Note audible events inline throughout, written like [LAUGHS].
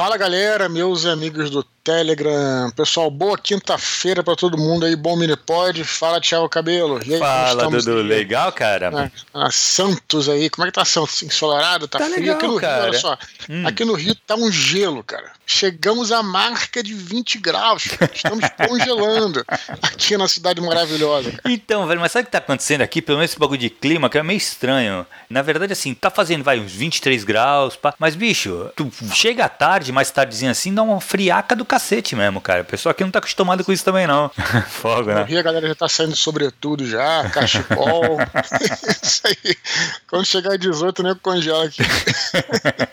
Fala galera, meus amigos do Telegram. Pessoal, boa quinta-feira para todo mundo aí, bom Minipod. Fala, Thiago Cabelo. Aí, Fala, Dudu. Aí? Legal, cara? Ah, Santos aí, como é que tá Santos? Ensolarado? Tá, tá frio? Legal, aqui no cara. Rio, olha só. Hum. Aqui no Rio tá um gelo, cara. Chegamos à marca de 20 graus. Estamos [LAUGHS] congelando aqui na cidade maravilhosa. Cara. Então, velho, mas sabe o que tá acontecendo aqui? Pelo menos esse bagulho de clima, que é meio estranho. Na verdade, assim, tá fazendo, vai, uns 23 graus, pá. mas, bicho, tu chega à tarde, mais tardezinho assim, dá uma friaca do cacete mesmo, cara. O pessoal aqui não tá acostumado com isso também, não. [LAUGHS] Fogo, né? No Rio a galera já tá saindo sobretudo já, cachecol. [LAUGHS] [LAUGHS] isso aí. Quando chegar a 18, nem congela aqui.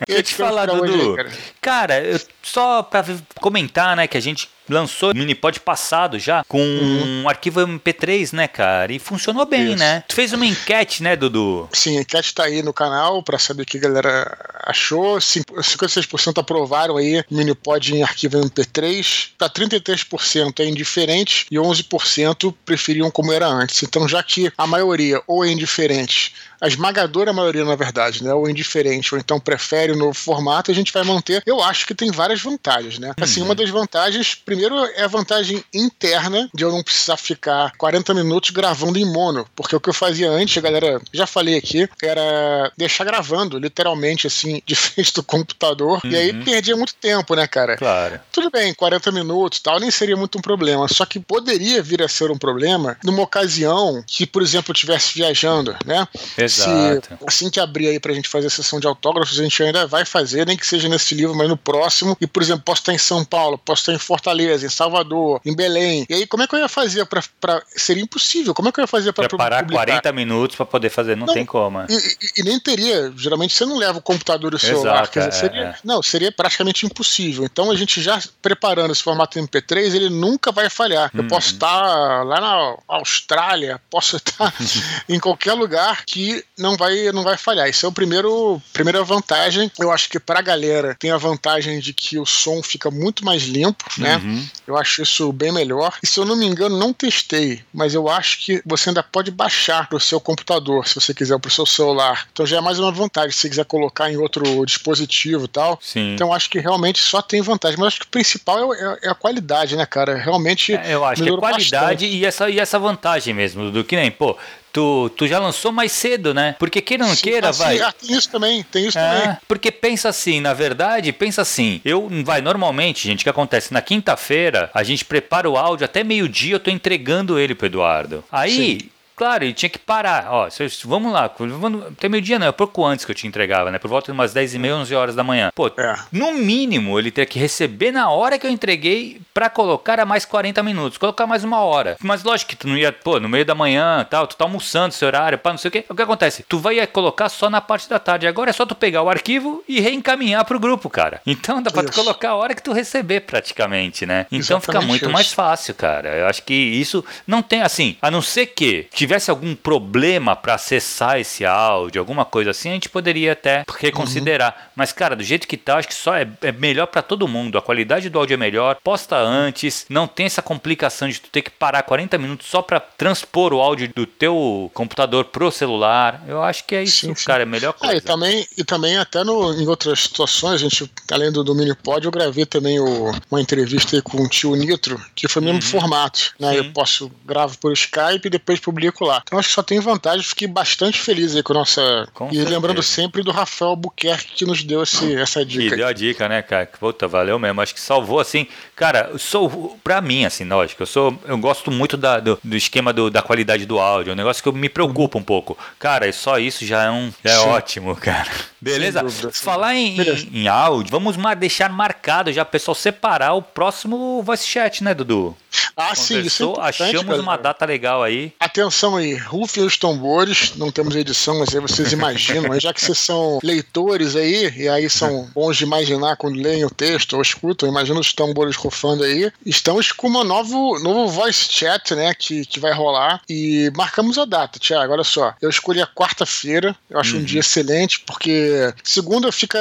Eu te falar, Dudu. Cara, cara eu, só pra comentar, né, que a gente lançou o Minipod passado já com uhum. um arquivo MP3, né, cara? E funcionou bem, Isso. né? Tu fez uma enquete, né, Dudu? Sim, a enquete tá aí no canal para saber o que a galera achou. 56% aprovaram aí o Minipod em arquivo MP3. Tá 33% é indiferente e 11% preferiam como era antes. Então, já que a maioria ou é indiferente a esmagadora maioria, na verdade, né, ou indiferente, ou então prefere o novo formato, a gente vai manter. Eu acho que tem várias vantagens, né? Assim, uhum. uma das vantagens, primeiro, é a vantagem interna de eu não precisar ficar 40 minutos gravando em mono, porque o que eu fazia antes, galera, já falei aqui, era deixar gravando, literalmente, assim, de [LAUGHS] frente do computador, uhum. e aí uhum. perdia muito tempo, né, cara? Claro. Tudo bem, 40 minutos tal, nem seria muito um problema, só que poderia vir a ser um problema numa ocasião que, por exemplo, eu estivesse viajando, né? Exato. Se, assim que abrir aí pra gente fazer a sessão de autógrafos, a gente ainda vai fazer, nem que seja nesse livro, mas no próximo. E, por exemplo, posso estar em São Paulo, posso estar em Fortaleza, em Salvador, em Belém. E aí, como é que eu ia fazer pra. pra seria impossível. Como é que eu ia fazer pra. Preparar publicar? 40 minutos pra poder fazer, não, não tem como. E, e, e, nem teria. Geralmente você não leva o computador e o celular. Exato, dizer, é, seria, é. Não, seria praticamente impossível. Então a gente já preparando esse formato MP3, ele nunca vai falhar. Eu posso uhum. estar lá na Austrália, posso estar [LAUGHS] em qualquer lugar que não vai não vai falhar. Isso é o primeiro primeira vantagem. Eu acho que para a galera tem a vantagem de que o som fica muito mais limpo, né? Uhum. Eu acho isso bem melhor. E se eu não me engano, não testei, mas eu acho que você ainda pode baixar para o seu computador, se você quiser, para o seu celular. Então já é mais uma vantagem, se você quiser colocar em outro dispositivo e tal. Sim. Então acho que realmente só tem vantagem. Mas acho que o principal é, é, é a qualidade, né, cara? Realmente. É, eu acho que é qualidade e essa, e essa vantagem mesmo, do que nem, pô, tu, tu já lançou mais cedo, né? Porque queira ou não queira, assim, vai. Ah, tem isso também, tem isso é, também. Porque pensa assim, na verdade, pensa assim. Eu, vai, normalmente, gente, o que acontece? Na quinta-feira, a gente prepara o áudio, até meio-dia eu tô entregando ele pro Eduardo. Aí. Sim Claro, ele tinha que parar. Ó, vamos lá, até meio-dia não, é pouco antes que eu te entregava, né? Por volta de umas 10 e meia, 11 horas da manhã. Pô, é. no mínimo ele teria que receber na hora que eu entreguei para colocar a mais 40 minutos, colocar mais uma hora. Mas lógico que tu não ia, pô, no meio da manhã tal, tu tá almoçando esse horário, pá, não sei o quê. O que acontece? Tu vai colocar só na parte da tarde. Agora é só tu pegar o arquivo e reencaminhar pro grupo, cara. Então dá pra tu colocar a hora que tu receber praticamente, né? Então Exatamente fica muito isso. mais fácil, cara. Eu acho que isso não tem assim, a não ser que tivesse algum problema para acessar esse áudio, alguma coisa assim, a gente poderia até reconsiderar. Uhum. Mas, cara, do jeito que tá, acho que só é, é melhor para todo mundo. A qualidade do áudio é melhor, posta antes, não tem essa complicação de tu ter que parar 40 minutos só para transpor o áudio do teu computador pro celular. Eu acho que é isso, sim, sim. cara, é a melhor coisa. Ah, e também, e também até no, em outras situações, a gente, além do, do Minipod, eu gravei também o, uma entrevista com o tio Nitro, que foi o mesmo uhum. formato. Né? Eu posso gravo por Skype e depois publico lá. Então acho que só tem vantagem. Fiquei bastante feliz aí com a nossa. Com e certeza. lembrando sempre do Rafael Buquerque que nos deu esse, essa dica. E deu a dica, né, cara? Puta, valeu mesmo. Acho que salvou assim. Cara, eu sou. Pra mim, assim, lógico, eu sou. Eu gosto muito da, do, do esquema do, da qualidade do áudio. É um negócio que eu me preocupa um pouco. Cara, só isso já é um. Já é Sim. ótimo, cara. Beleza? Dúvida, Falar em, Beleza. em, áudio, vamos mar, deixar marcado já, pessoal, separar o próximo voice chat, né, Dudu? Ah, sim, isso é Achamos cara. uma data legal aí. Atenção aí, rufem os tambores, não temos edição, mas aí vocês imaginam, mas já que vocês são leitores aí, e aí são bons de imaginar quando leem o texto ou escutam, imagina os tambores rufando aí. Estamos com uma novo, novo voice chat, né, que, que vai rolar, e marcamos a data, Tiago, olha só. Eu escolhi a quarta-feira, eu acho uhum. um dia excelente, porque segunda fica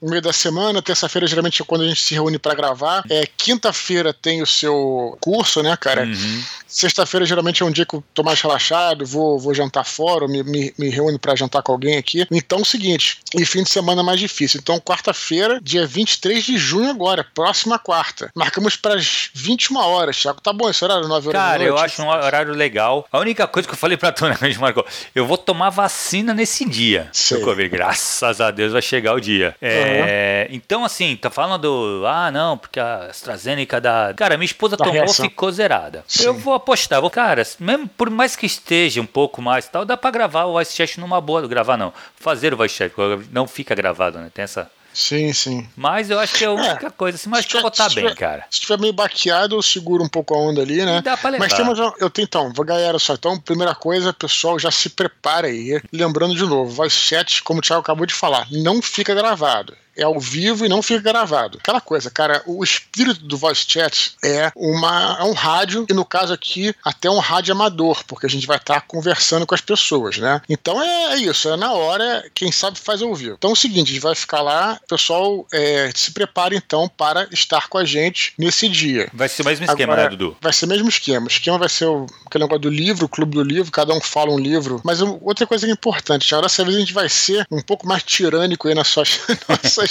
no meio da semana, terça-feira geralmente é quando a gente se reúne para gravar, é, quinta-feira tem o seu curso, né, cara? Uhum. Sexta-feira geralmente é um dia que eu tô mais relaxado, vou, vou jantar fora, me, me, me reúno para jantar com alguém aqui. Então é o seguinte, e fim de semana é mais difícil. Então, quarta-feira, dia 23 de junho agora, próxima quarta. Marcamos para as 21 horas, Thiago. Tá bom esse horário, 9 horas Cara, eu acho um horário legal. A única coisa que eu falei pra tu, [LAUGHS] né, Marco? Eu vou tomar vacina nesse dia Covid. Graças a Deus vai chegar o dia. É, uhum. Então, assim, tá falando, ah, não, porque a AstraZeneca da. Cara, minha esposa da tomou, reação. ficou zerada. Sim. Eu vou apostar, vou, cara, mesmo por mais que esteja um pouco mais tal, dá pra gravar o voice chat numa boa. Gravar não, fazer o voice chat, não fica gravado, né? Tem essa. Sim, sim. Mas eu acho que é a única é, coisa, assim, mas acho que eu vou estar bem, cara. Se tiver meio baqueado, eu seguro um pouco a onda ali, né? E dá pra levar. Mas temos, eu tenho então, galera só. Então, primeira coisa, pessoal, já se prepara aí. Lembrando de novo, voice chat, como o Thiago acabou de falar, não fica gravado é ao vivo e não fica gravado. Aquela coisa, cara, o espírito do voice chat é, uma, é um rádio, e no caso aqui, até um rádio amador, porque a gente vai estar tá conversando com as pessoas, né? Então é, é, isso, é na hora, quem sabe faz ao vivo. Então é o seguinte, a gente vai ficar lá, pessoal, é, se prepare então para estar com a gente nesse dia. Vai ser o mesmo esquema, Agora, né, Dudu? Vai ser o mesmo esquema. O esquema vai ser o, aquele negócio do livro, o clube do livro, cada um fala um livro. Mas outra coisa que é importante, agora dessa vez a gente vai ser um pouco mais tirânico aí nas suas, [LAUGHS] nossas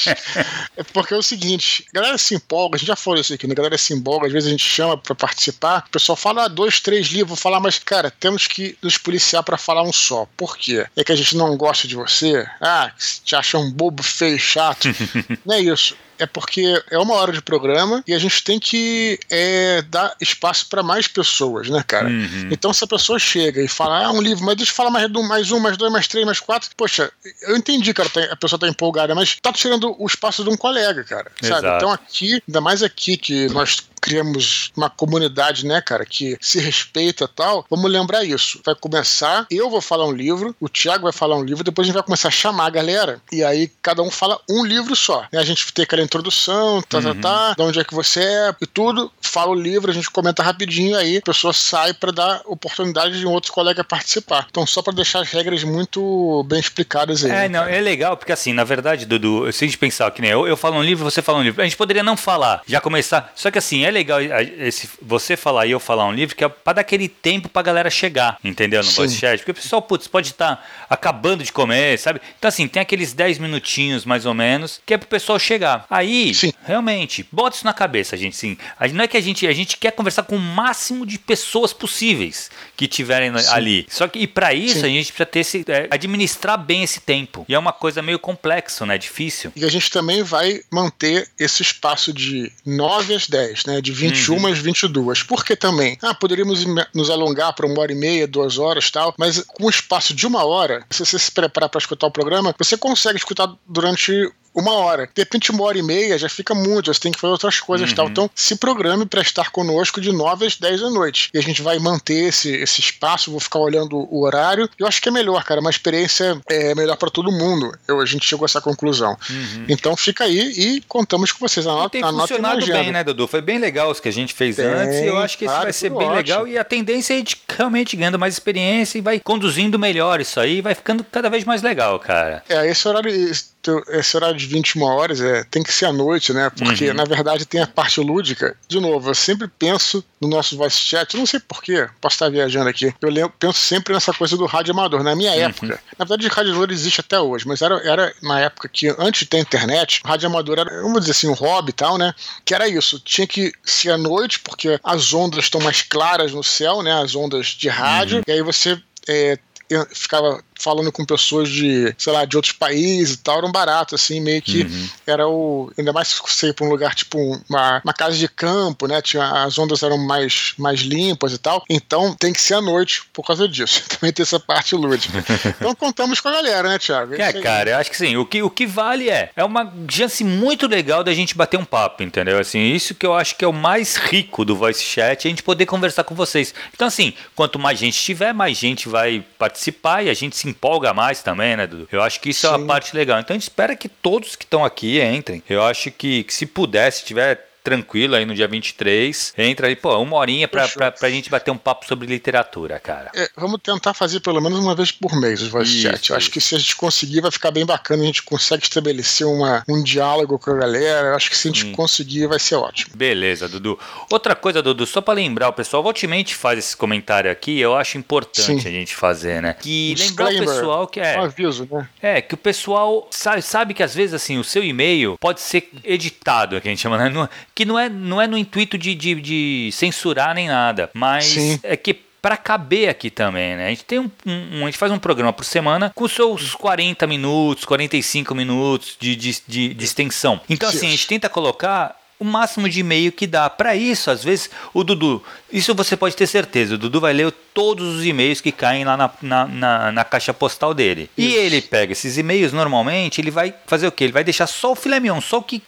é porque é o seguinte, a galera se empolga, a gente já falou isso aqui, né? A galera se empolga, às vezes a gente chama para participar, o pessoal fala ah, dois, três livros, vou falar, mas, cara, temos que nos policiar para falar um só. Por quê? É que a gente não gosta de você? Ah, te acha um bobo, feio, chato. [LAUGHS] não é isso é porque é uma hora de programa e a gente tem que é, dar espaço para mais pessoas, né, cara? Uhum. Então, se a pessoa chega e fala, ah, um livro, mas deixa eu falar mais, mais um, mais dois, mais três, mais quatro, poxa, eu entendi, cara, a pessoa tá empolgada, mas tá tirando o espaço de um colega, cara, Exato. sabe? Então, aqui, ainda mais aqui que nós criamos uma comunidade, né, cara, que se respeita e tal, vamos lembrar isso. Vai começar, eu vou falar um livro, o Thiago vai falar um livro, depois a gente vai começar a chamar a galera, e aí cada um fala um livro só. A gente tem aquela introdução, tá, tá uhum. tá, tá, de onde é que você é, e tudo, fala o livro, a gente comenta rapidinho, aí a pessoa sai para dar oportunidade de um outro colega participar. Então, só para deixar as regras muito bem explicadas aí. É, né, não, é legal, porque assim, na verdade, Dudu, se a gente pensar que nem eu, eu falo um livro, você fala um livro, a gente poderia não falar, já começar, só que assim, é legal esse, você falar e eu falar um livro que é para dar aquele tempo pra galera chegar, entendeu? No voice chat. Porque o pessoal, putz, pode estar tá acabando de comer, sabe? Então, assim, tem aqueles 10 minutinhos mais ou menos que é pro pessoal chegar. Aí, Sim. realmente, bota isso na cabeça, gente. Sim. Não é que a gente, a gente quer conversar com o máximo de pessoas possíveis que tiverem Sim. ali. Só que, e para isso, Sim. a gente precisa ter esse, é, administrar bem esse tempo. E é uma coisa meio complexo, né? Difícil. E a gente também vai manter esse espaço de 9 às 10, né? De 20 21 às 22. Por que também? Ah, poderíamos nos alongar para uma hora e meia, duas horas tal, mas com um espaço de uma hora, se você se preparar para escutar o programa, você consegue escutar durante uma hora. De repente, uma hora e meia já fica muito, você tem que fazer outras coisas uhum. tal. Então, se programe para estar conosco de 9 às 10 da noite. E a gente vai manter esse, esse espaço, vou ficar olhando o horário. Eu acho que é melhor, cara. Uma experiência é melhor para todo mundo. Eu, a gente chegou a essa conclusão. Uhum. Então, fica aí e contamos com vocês. Anota, tem funcionado bem, né, Dudu? Foi bem legal os que a gente fez tem, antes. Eu acho que esse vai ser bem ótimo. legal. E a tendência é de realmente ganhando mais experiência e vai conduzindo melhor isso aí. Vai ficando cada vez mais legal, cara. É, esse horário esse horário de 21 horas é, tem que ser à noite, né? Porque, uhum. na verdade, tem a parte lúdica. De novo, eu sempre penso no nosso voice chat, eu não sei porquê, posso estar viajando aqui. Eu lembro, penso sempre nessa coisa do rádio amador. Na minha uhum. época, na verdade, o rádio amador existe até hoje, mas era, era na época que, antes de ter internet, o rádio amador era, vamos dizer assim, um hobby e tal, né? Que era isso, tinha que ser à noite, porque as ondas estão mais claras no céu, né? As ondas de rádio, uhum. e aí você é, ficava falando com pessoas de, sei lá, de outros países e tal, era um barato, assim, meio que uhum. era o. Ainda mais se você ir pra um lugar tipo uma, uma casa de campo, né? Tinha, as ondas eram mais, mais limpas e tal. Então tem que ser à noite por causa disso. [LAUGHS] Também tem essa parte lúdica. então contamos com a galera, né, Thiago? É, é cara, eu acho que sim. O que, o que vale é. É uma chance muito legal da gente bater um papo, entendeu? Assim, isso que eu acho que é o mais rico do voice chat, a gente poder conversar com vocês. Então, assim, quanto mais gente tiver, mais gente vai participar e a gente se empolga mais também, né, Dudu? Eu acho que isso Sim. é uma parte legal. Então a gente espera que todos que estão aqui entrem. Eu acho que, que se puder, se tiver tranquilo aí no dia 23. Entra aí, pô, uma horinha pra, pra, pra gente bater um papo sobre literatura, cara. É, vamos tentar fazer pelo menos uma vez por mês os voice chat. Eu acho que se a gente conseguir, vai ficar bem bacana. A gente consegue estabelecer uma, um diálogo com a galera. Eu acho que se a gente hum. conseguir, vai ser ótimo. Beleza, Dudu. Outra coisa, Dudu, só pra lembrar, o pessoal ultimamente faz esse comentário aqui, eu acho importante Sim. a gente fazer, né? Que lembrar o pessoal que é. Um aviso, né? É, que o pessoal sabe, sabe que às vezes assim, o seu e-mail pode ser editado, que a gente chama, né? Que não é, não é no intuito de, de, de censurar nem nada, mas Sim. é que para caber aqui também, né? A gente tem um, um, a gente faz um programa por semana com seus 40 minutos, 45 minutos de, de, de, de extensão. Então, assim, a gente tenta colocar o máximo de e-mail que dá. Para isso, às vezes, o Dudu, isso você pode ter certeza, o Dudu vai ler todos os e-mails que caem lá na, na, na, na caixa postal dele. Isso. E ele pega esses e-mails, normalmente, ele vai fazer o quê? Ele vai deixar só o filé mignon, só o que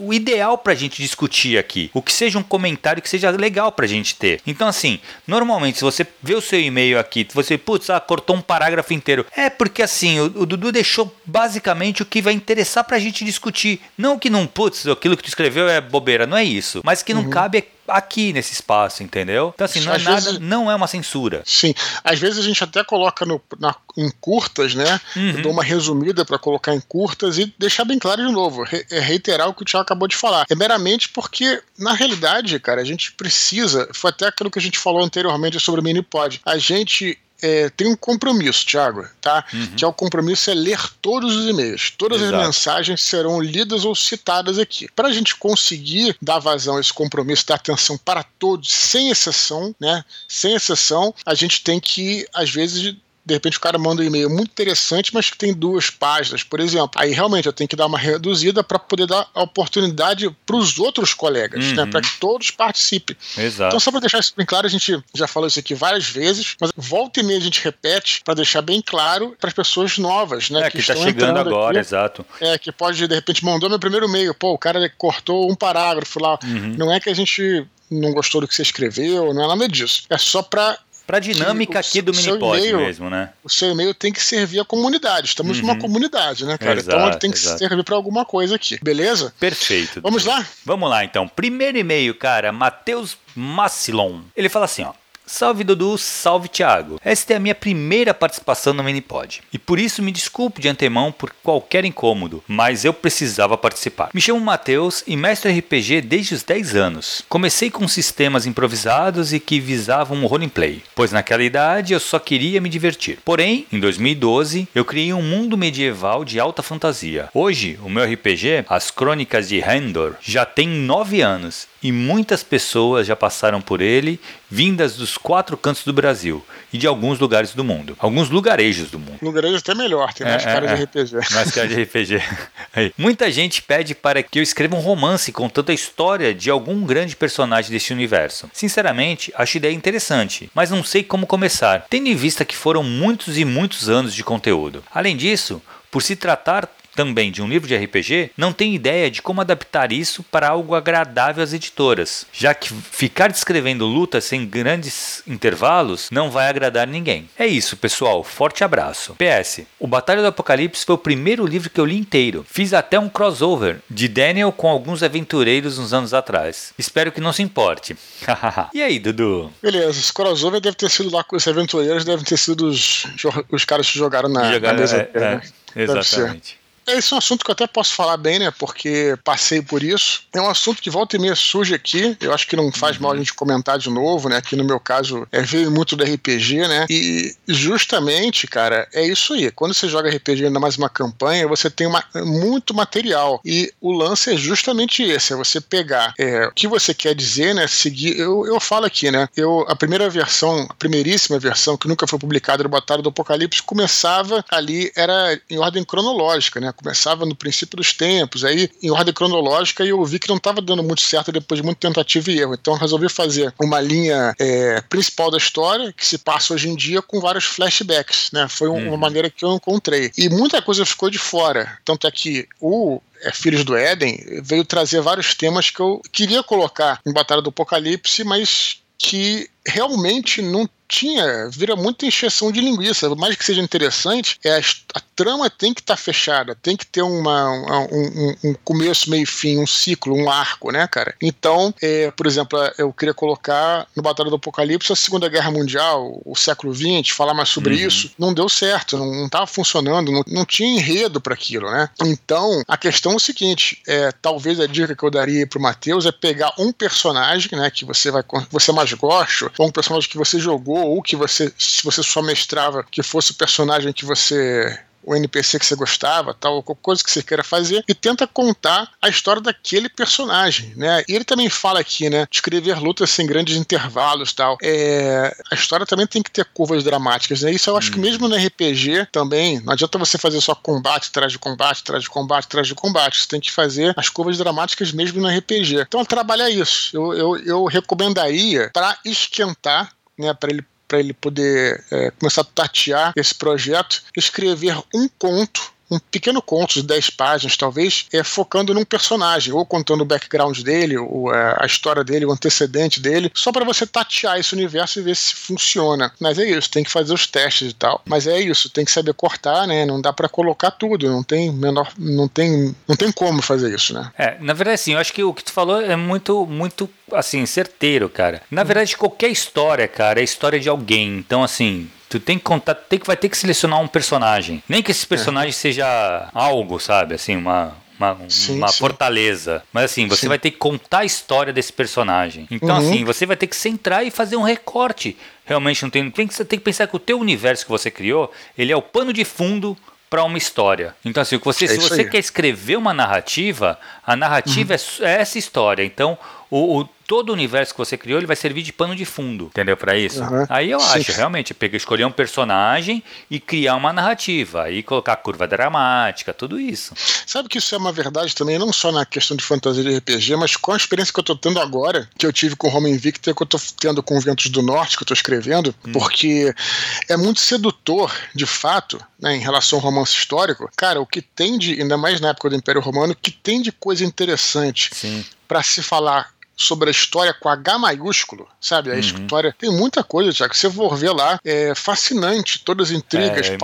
o ideal pra gente discutir aqui. O que seja um comentário que seja legal pra gente ter. Então, assim, normalmente, se você vê o seu e-mail aqui, você, putz, ah, cortou um parágrafo inteiro. É porque, assim, o, o Dudu deixou basicamente o que vai interessar pra gente discutir. Não que não, putz, aquilo que tu escreveu é bobeira, não é isso. Mas que não uhum. cabe aqui nesse espaço, entendeu? Então, assim, não é nada, vezes, não é uma censura. Sim. Às vezes a gente até coloca no, na, em curtas, né? Uhum. Eu dou uma resumida para colocar em curtas e deixar bem claro de novo, re, é reiterar o que o Thiago acabou de falar. É meramente porque, na realidade, cara, a gente precisa, foi até aquilo que a gente falou anteriormente sobre o Minipod, a gente é, tem um compromisso, Thiago, tá? Uhum. Que é o compromisso é ler todos os e-mails. Todas Exato. as mensagens serão lidas ou citadas aqui. Para a gente conseguir dar vazão a esse compromisso, dar atenção para todos, sem exceção, né? Sem exceção, a gente tem que, às vezes, de repente o cara manda um e-mail muito interessante, mas que tem duas páginas, por exemplo. Aí realmente eu tenho que dar uma reduzida para poder dar a oportunidade para os outros colegas, né, uhum. né, para que todos participem. Exato. Então, só para deixar isso bem claro, a gente já falou isso aqui várias vezes, mas volta e meia a gente repete para deixar bem claro para as pessoas novas, né? É, que, está chegando agora, aqui, exato. É, que pode, de repente, mandou meu primeiro e-mail, pô, o cara cortou um parágrafo lá. Uhum. Não é que a gente não gostou do que você escreveu, não é nada disso. É só para Pra dinâmica aqui do Minipod mesmo, né? O seu e-mail tem que servir à comunidade. Estamos uhum. numa comunidade, né, cara? Exato, então ele tem que exato. servir para alguma coisa aqui. Beleza? Perfeito. Vamos lá? Vamos lá, então. Primeiro e-mail, cara, Matheus Massilon. Ele fala assim, ó. Salve Dudu, salve Thiago. Esta é a minha primeira participação no Minipod. E por isso me desculpe de antemão por qualquer incômodo, mas eu precisava participar. Me chamo Matheus e mestre RPG desde os 10 anos. Comecei com sistemas improvisados e que visavam um roleplay, pois naquela idade eu só queria me divertir. Porém, em 2012, eu criei um mundo medieval de alta fantasia. Hoje, o meu RPG, As Crônicas de Handor, já tem 9 anos e muitas pessoas já passaram por ele, vindas dos quatro cantos do Brasil e de alguns lugares do mundo. Alguns lugarejos do mundo. Lugarejos até melhor, tem mais é, cara é, de RPG. [LAUGHS] Mais cara de RPG. Muita gente pede para que eu escreva um romance contando a história de algum grande personagem deste universo. Sinceramente, acho a ideia interessante, mas não sei como começar, tendo em vista que foram muitos e muitos anos de conteúdo. Além disso, por se tratar também de um livro de RPG, não tem ideia de como adaptar isso para algo agradável às editoras, já que ficar descrevendo lutas sem grandes intervalos não vai agradar ninguém. É isso, pessoal. Forte abraço. PS: O Batalha do Apocalipse foi o primeiro livro que eu li inteiro. Fiz até um crossover de Daniel com alguns aventureiros uns anos atrás. Espero que não se importe. e aí, Dudu? Beleza, esse crossover deve ter sido lá com os aventureiros, devem ter sido os, os caras que jogaram na, jogaram, na mesa. É, né? é, exatamente. Esse é um assunto que eu até posso falar bem, né? Porque passei por isso. É um assunto que volta e meia surge aqui. Eu acho que não faz uhum. mal a gente comentar de novo, né? Aqui no meu caso, é, veio muito do RPG, né? E justamente, cara, é isso aí. Quando você joga RPG, ainda mais uma campanha, você tem uma, muito material. E o lance é justamente esse: é você pegar é, o que você quer dizer, né? Seguir. Eu, eu falo aqui, né? Eu, a primeira versão, a primeiríssima versão, que nunca foi publicada do Batalha do Apocalipse, começava ali, era em ordem cronológica, né? Começava no princípio dos tempos, aí em ordem cronológica, e eu vi que não estava dando muito certo depois de muito tentativa e erro. Então eu resolvi fazer uma linha é, principal da história, que se passa hoje em dia, com vários flashbacks, né? Foi uma hum. maneira que eu encontrei. E muita coisa ficou de fora. Tanto é que o é, Filhos do Éden veio trazer vários temas que eu queria colocar em Batalha do Apocalipse, mas que realmente não tinha, vira muita encheção de linguiça. Mais que seja interessante, é a, a trama tem que estar tá fechada, tem que ter uma, um, um, começo, meio fim, um ciclo, um arco, né, cara? Então, é, por exemplo, eu queria colocar no Batalha do Apocalipse a Segunda Guerra Mundial, o século XX, falar mais sobre uhum. isso. Não deu certo, não estava funcionando, não, não tinha enredo para aquilo, né? Então, a questão é o seguinte: é, talvez a dica que eu daria pro Matheus é pegar um personagem, né, que você vai você mais gosta, um personagem que você jogou ou que você, se você só mestrava, que fosse o personagem que você o NPC que você gostava, tal, qualquer coisa que você queira fazer, e tenta contar a história daquele personagem, né? E ele também fala aqui, né? Escrever lutas sem grandes intervalos, tal. É, a história também tem que ter curvas dramáticas, né? Isso eu acho hum. que mesmo no RPG também, não adianta você fazer só combate atrás de combate, atrás de combate, atrás de combate. Você tem que fazer as curvas dramáticas mesmo no RPG. Então, trabalhar isso. Eu, eu, eu recomendaria para esquentar né, para ele para ele poder é, começar a tatear esse projeto, escrever um conto um pequeno conto de 10 páginas, talvez, é, focando num personagem, ou contando o background dele, ou, é, a história dele, o antecedente dele, só para você tatear esse universo e ver se funciona. Mas é isso, tem que fazer os testes e tal. Mas é isso, tem que saber cortar, né? Não dá para colocar tudo, não tem menor, não tem, não tem como fazer isso, né? É, na verdade, assim, eu acho que o que tu falou é muito, muito, assim, certeiro, cara. Na verdade, qualquer história, cara, é história de alguém. Então, assim, Tu tem que contar, tem que, vai ter que selecionar um personagem. Nem que esse é. personagem é. seja algo, sabe? Assim, uma, uma, sim, uma sim. fortaleza. Mas assim, você sim. vai ter que contar a história desse personagem. Então, uhum. assim, você vai ter que centrar e fazer um recorte. Realmente não tem. Tem que, tem que pensar que o teu universo que você criou, ele é o pano de fundo para uma história. Então, assim, você, é se você aí. quer escrever uma narrativa, a narrativa uhum. é, é essa história. Então, o, o todo o universo que você criou ele vai servir de pano de fundo, entendeu? Para isso. Uhum. Aí eu Sim. acho, realmente, pegar, escolher um personagem e criar uma narrativa, aí colocar curva dramática, tudo isso. Sabe que isso é uma verdade também, não só na questão de fantasia de RPG, mas com a experiência que eu tô tendo agora, que eu tive com Roma Invicta, que eu tô tendo com Ventos do Norte, que eu tô escrevendo, hum. porque é muito sedutor, de fato, né, em relação ao romance histórico. Cara, o que tem de, ainda mais na época do Império Romano, que tem de coisa interessante para se falar sobre a história com H maiúsculo, sabe? A uhum. história tem muita coisa, Tiago. Você for ver lá, é fascinante, todas as intrigas, é,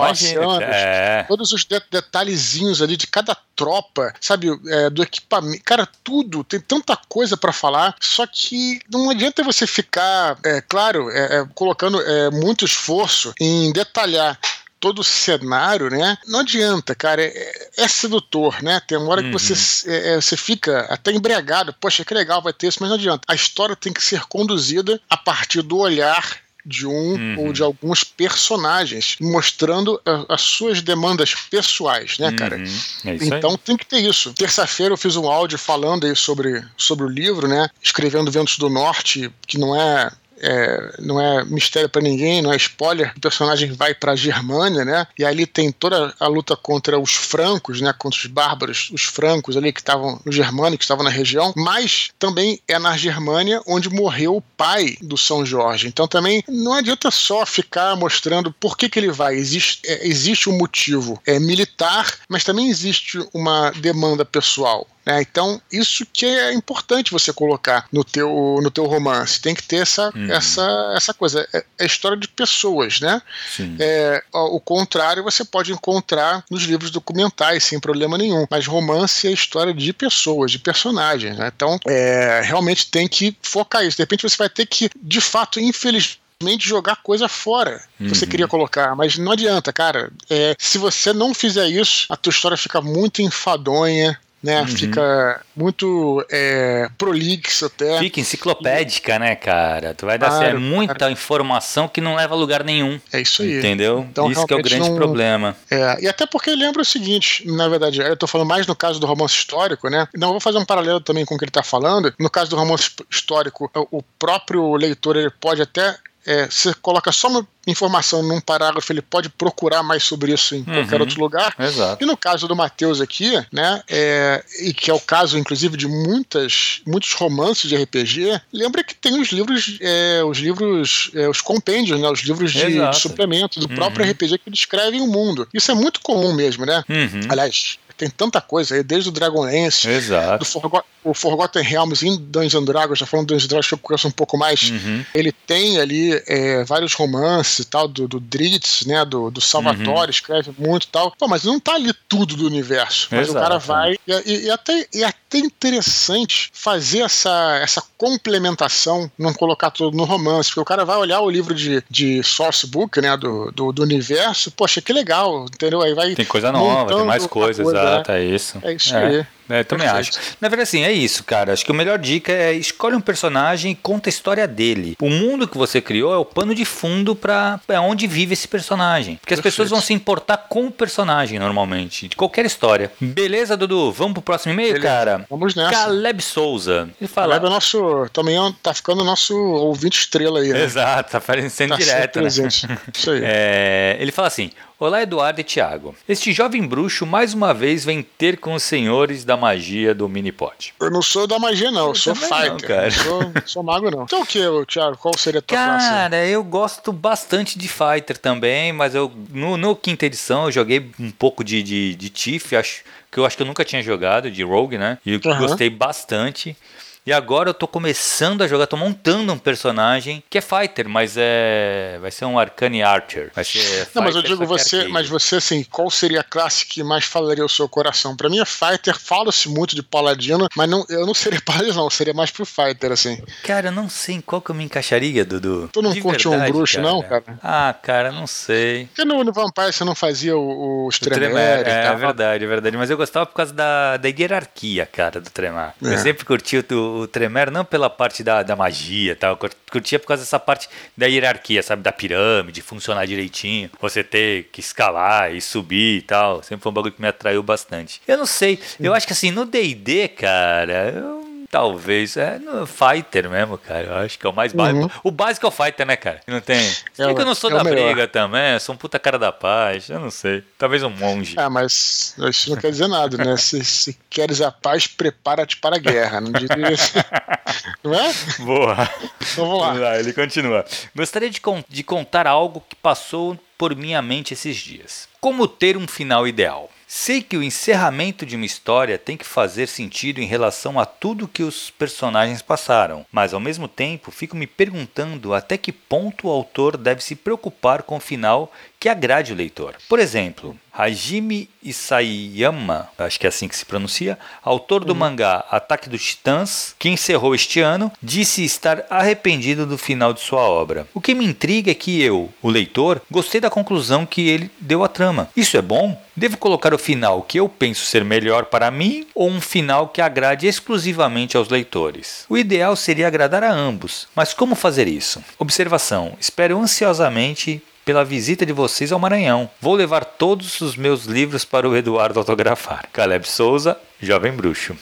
é. todos os de detalhezinhos ali de cada tropa, sabe? É, do equipamento. Cara, tudo, tem tanta coisa para falar, só que não adianta você ficar, é, claro, é, é colocando é, muito esforço em detalhar todo o cenário, né? Não adianta, cara. É, é sedutor, né? Tem uma hora uhum. que você, uhum. é, é, você fica até embriagado. Poxa, que legal, vai ter isso, mas não adianta. A história tem que ser conduzida a partir do olhar de um uhum. ou de alguns personagens, mostrando as suas demandas pessoais, né, cara? Uhum. É então aí. tem que ter isso. Terça-feira eu fiz um áudio falando aí sobre, sobre o livro, né? Escrevendo Ventos do Norte, que não é é, não é mistério para ninguém, não é spoiler. O personagem vai para a Germânia, né? E ali tem toda a luta contra os francos, né? Contra os bárbaros, os francos ali que estavam, os germânicos que estavam na região. Mas também é na Germânia onde morreu o pai do São Jorge. Então também não adianta só ficar mostrando por que, que ele vai. Existe, é, existe um motivo é, militar, mas também existe uma demanda pessoal. Né? Então, isso que é importante você colocar no teu, no teu romance. Tem que ter essa, uhum. essa, essa coisa. É, é história de pessoas, né? É, o contrário você pode encontrar nos livros documentais, sem problema nenhum. Mas romance é história de pessoas, de personagens. Né? Então, é, realmente tem que focar isso. De repente você vai ter que, de fato, infelizmente, jogar coisa fora que você uhum. queria colocar, mas não adianta, cara. É, se você não fizer isso, a tua história fica muito enfadonha, né? Uhum. Fica muito é, prolixo até. Fica enciclopédica, né, cara? Tu vai dar claro, muita cara. informação que não leva a lugar nenhum. É isso aí. Entendeu? Então, isso que é o grande não... problema. É, e até porque lembra o seguinte, na verdade, eu tô falando mais no caso do romance histórico, né? Não, eu vou fazer um paralelo também com o que ele tá falando. No caso do romance histórico, o próprio leitor ele pode até é, você coloca só uma informação num parágrafo, ele pode procurar mais sobre isso em uhum, qualquer outro lugar. Exato. E no caso do Mateus aqui, né, é, e que é o caso, inclusive, de muitas, muitos romances de RPG, lembra que tem os livros, é, os livros, é, os compêndios, né, os livros de, de suplemento do uhum. próprio RPG que descrevem o mundo. Isso é muito comum mesmo, né? Uhum. Aliás, tem tanta coisa aí, desde o Dragonlance, Exato. do, Forgo o Forgotten Realms em Dungeons and Dragons, já falando de Dungeons and Dragons que eu conheço um pouco mais, uhum. ele tem ali é, vários romances e tal, do, do Dritz, né, do, do Salvatore, uhum. escreve muito e tal. Pô, mas não tá ali tudo do universo. Mas Exato. o cara vai. E, e, e, até, e até interessante fazer essa, essa complementação, não colocar tudo no romance, porque o cara vai olhar o livro de, de sourcebook, né, do, do, do universo, poxa, que legal, entendeu? Aí vai. Tem coisa nova, tem mais coisa, coisa exato, né? é isso. É isso é. aí. É, também Perfeito. acho. Na verdade, assim, é isso, cara. Acho que a melhor dica é escolhe um personagem e conta a história dele. O mundo que você criou é o pano de fundo para é onde vive esse personagem. Porque as Perfeito. pessoas vão se importar com o personagem normalmente, de qualquer história. Beleza, Dudu? Vamos pro próximo e-mail, cara? Vamos nessa. Caleb Souza. Ele fala. Caleb é nosso. Também é tá ficando nosso ouvinte estrela aí, né? Exato, tá aparecendo tá direto. Né? Isso aí. [LAUGHS] É, ele fala assim: Olá, Eduardo e Tiago. Este jovem bruxo mais uma vez vem ter com os senhores da magia do Minipod. Eu não sou da magia, não. Eu, eu sou fighter. Não, cara. Sou, sou, mago, não. Então o que, Tiago? Qual seria a tua cara, classe? Cara, eu gosto bastante de fighter também, mas eu no, no quinta edição eu joguei um pouco de, de, de Tiff, acho que eu acho que eu nunca tinha jogado, de Rogue, né? E uhum. gostei bastante. E agora eu tô começando a jogar, tô montando um personagem que é fighter, mas é vai ser um Arcane Archer. Vai ser Não, mas eu digo você, mas você assim, qual seria a classe que mais falaria o seu coração? Para mim é fighter, fala-se muito de paladino, mas não, eu não seria [LAUGHS] paladino não, seria mais pro fighter assim. Cara, eu não sei em qual que eu me encaixaria, Dudu. Tu não de curte verdade, um bruxo cara. não, cara? Ah, cara, não sei. Porque no, no Vampire você não fazia o, o, Tremere, É, é verdade, é verdade, mas eu gostava por causa da, da hierarquia, cara, do Tremar. É. Eu sempre curti o o Tremere não pela parte da, da magia, tal, eu curtia por causa dessa parte da hierarquia, sabe, da pirâmide, funcionar direitinho, você ter que escalar e subir e tal. Sempre foi um bagulho que me atraiu bastante. Eu não sei, eu acho que assim, no D&D, cara, eu Talvez, é no Fighter mesmo, cara. Eu acho que é o mais básico. Uhum. O básico é o Fighter, né, cara? Não tem. É, que eu não sou é da briga também, eu sou um puta cara da paz, eu não sei. Talvez um monge. Ah, mas isso não quer dizer nada, né? Se, se queres a paz, prepara-te para a guerra. Não diria isso. [LAUGHS] Não é? Boa. Então vamos lá. Vamos lá. Ele continua. Gostaria de, con de contar algo que passou por minha mente esses dias. Como ter um final ideal? Sei que o encerramento de uma história tem que fazer sentido em relação a tudo que os personagens passaram, mas ao mesmo tempo fico me perguntando até que ponto o autor deve se preocupar com o final que agrade o leitor. Por exemplo, Hajime Isayama, acho que é assim que se pronuncia, autor do uhum. mangá Ataque dos Titãs, que encerrou este ano, disse estar arrependido do final de sua obra. O que me intriga é que eu, o leitor, gostei da conclusão que ele deu à trama. Isso é bom? Devo colocar o final que eu penso ser melhor para mim ou um final que agrade exclusivamente aos leitores? O ideal seria agradar a ambos, mas como fazer isso? Observação: espero ansiosamente pela visita de vocês ao Maranhão. Vou levar todos os meus livros para o Eduardo autografar. Caleb Souza, Jovem Bruxo.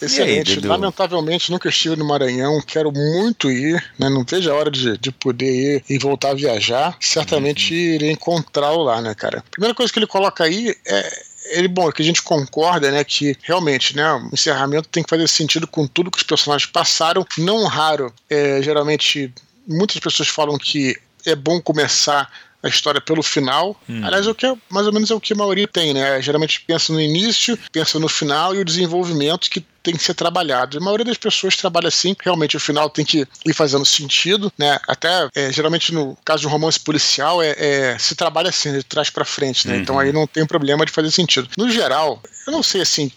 Excelente. Aí, Lamentavelmente nunca estive no Maranhão, quero muito ir, né? não vejo a hora de, de poder ir e voltar a viajar. Certamente uhum. irei encontrá-lo lá, né, cara? Primeira coisa que ele coloca aí é ele, bom, é que a gente concorda, né, que realmente, né, o encerramento tem que fazer sentido com tudo que os personagens passaram. Não raro, é, geralmente, muitas pessoas falam que é bom começar a história pelo final. Hum. Aliás, é o que é, mais ou menos é o que a maioria tem, né? Geralmente pensa no início, pensa no final e o desenvolvimento que tem que ser trabalhado. A maioria das pessoas trabalha assim, realmente o final tem que ir fazendo sentido, né? Até é, geralmente no caso de um romance policial é, é se trabalha assim, de trás para frente, né? Uhum. Então aí não tem problema de fazer sentido. No geral, eu não sei assim,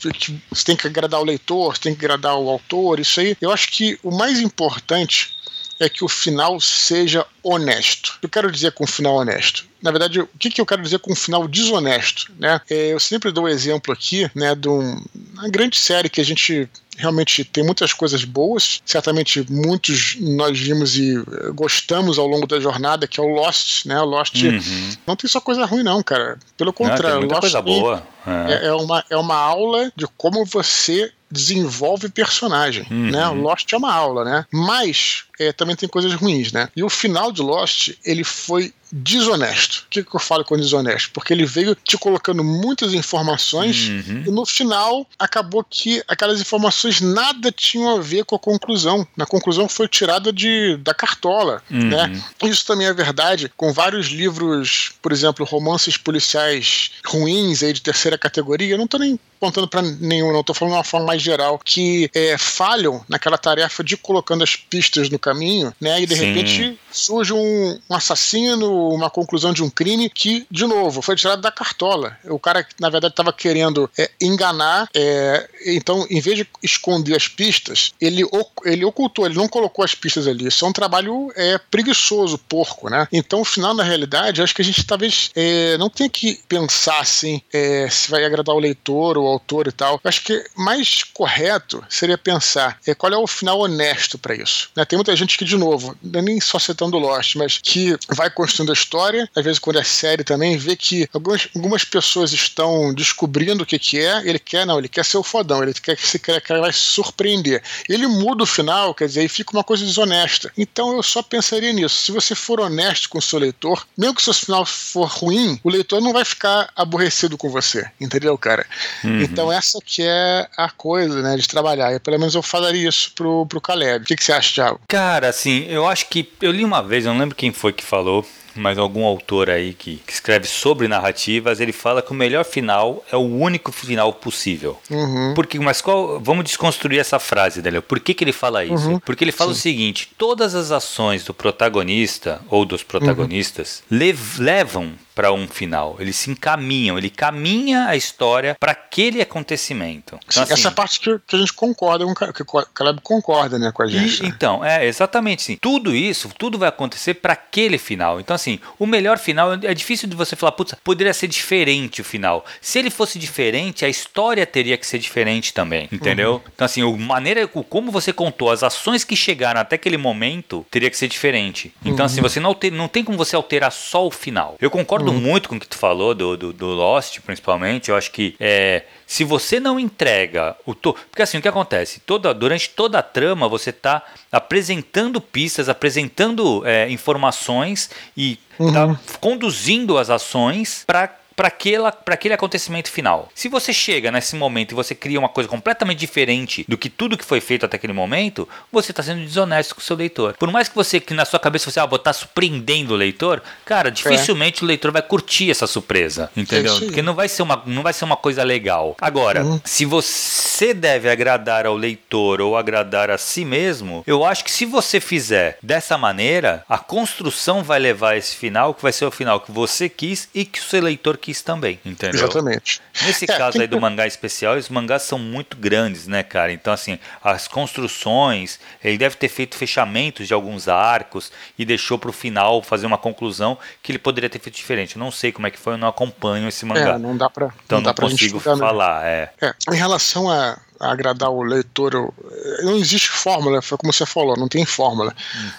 você tem que agradar o leitor, tem que agradar o autor, isso aí. Eu acho que o mais importante é que o final seja honesto. O que eu quero dizer com um final honesto? Na verdade, o que, que eu quero dizer com um final desonesto? Né? É, eu sempre dou o um exemplo aqui né, de um, uma grande série que a gente realmente tem muitas coisas boas, certamente muitos nós vimos e eh, gostamos ao longo da jornada, que é o Lost, né? O Lost uhum. não tem só coisa ruim, não, cara. Pelo contrário, não, Lost coisa boa. É. é. uma, é uma aula de como você desenvolve personagem, uhum. né? Lost é uma aula, né? Mas é, também tem coisas ruins, né? E o final de Lost, ele foi desonesto. O que, que eu falo com desonesto? Porque ele veio te colocando muitas informações uhum. e no final acabou que aquelas informações nada tinham a ver com a conclusão. Na conclusão foi tirada de, da cartola. Uhum. Né? Isso também é verdade com vários livros, por exemplo, romances policiais ruins aí de terceira categoria. Eu não estou nem apontando para nenhum, não estou falando de uma forma mais geral, que é, falham naquela tarefa de colocando as pistas no caminho, né? E de Sim. repente surge um, um, assassino, uma conclusão de um crime que, de novo, foi tirado da cartola. O cara, na verdade, estava querendo é, enganar, é, então, em vez de esconder as pistas, ele, ele ocultou, ele não colocou as pistas ali. Isso é um trabalho é, preguiçoso, porco, né? Então, no final, na realidade, acho que a gente talvez é, não tenha que pensar assim é, se vai agradar o leitor ou autor e tal. Acho que mais correto seria pensar é, qual é o final honesto para isso. Né? Tem muita gente que, de novo, nem só citando Lost, mas que vai construindo a história, às vezes quando é série também, vê que algumas, algumas pessoas estão descobrindo o que, que é, ele quer, não, ele quer ser o fodão, ele quer que esse cara, cara vai surpreender. Ele muda o final, quer dizer, aí fica uma coisa desonesta. Então eu só pensaria nisso. Se você for honesto com o seu leitor, mesmo que o seu final for ruim, o leitor não vai ficar aborrecido com você, entendeu, cara? Hum. Uhum. Então essa que é a coisa, né, de trabalhar. E pelo menos eu falaria isso pro, pro Caleb. O que, que você acha, Thiago? Cara, assim, eu acho que eu li uma vez, eu não lembro quem foi que falou, mas algum autor aí que, que, escreve sobre narrativas, ele fala que o melhor final é o único final possível. Uhum. Porque, mas qual, vamos desconstruir essa frase, Daniel. Por que, que ele fala isso? Uhum. Porque ele fala Sim. o seguinte: todas as ações do protagonista ou dos protagonistas uhum. lev levam para um final. Eles se encaminham, ele caminha a história para aquele acontecimento. Então, assim, essa parte que, que, a gente concorda, que o Caleb concorda né, com a gente. E, né? Então, é exatamente sim. Tudo isso, tudo vai acontecer para aquele final. Então, assim, o melhor final é difícil de você falar, putz, poderia ser diferente o final. Se ele fosse diferente, a história teria que ser diferente também, entendeu? Uhum. Então, assim, a maneira como você contou, as ações que chegaram até aquele momento, teria que ser diferente. Então, assim, uhum. assim, você não, alter, não tem como você alterar só o final. Eu concordo uhum. muito com o que tu falou do, do, do Lost, principalmente. Eu acho que é, se você não entrega o to... porque assim o que acontece toda durante toda a trama você está apresentando pistas apresentando é, informações e uhum. tá conduzindo as ações para para aquele acontecimento final. Se você chega nesse momento e você cria uma coisa completamente diferente do que tudo que foi feito até aquele momento, você está sendo desonesto com o seu leitor. Por mais que você, que na sua cabeça você, ah, tá surpreendendo o leitor, cara, dificilmente é. o leitor vai curtir essa surpresa, entendeu? É Porque não vai ser uma, não vai ser uma coisa legal. Agora, uhum. se você deve agradar ao leitor ou agradar a si mesmo, eu acho que se você fizer dessa maneira, a construção vai levar a esse final, que vai ser o final que você quis e que o seu leitor quis quis também, entendeu? Exatamente. Nesse é, caso aí do mangá especial, os mangás são muito grandes, né, cara? Então, assim, as construções, ele deve ter feito fechamentos de alguns arcos e deixou pro final fazer uma conclusão que ele poderia ter feito diferente. Eu não sei como é que foi, eu não acompanho esse mangá. É, não dá pra. Então não, não consigo falar, é. é. Em relação a agradar o leitor. Não existe fórmula, foi como você falou, não tem fórmula.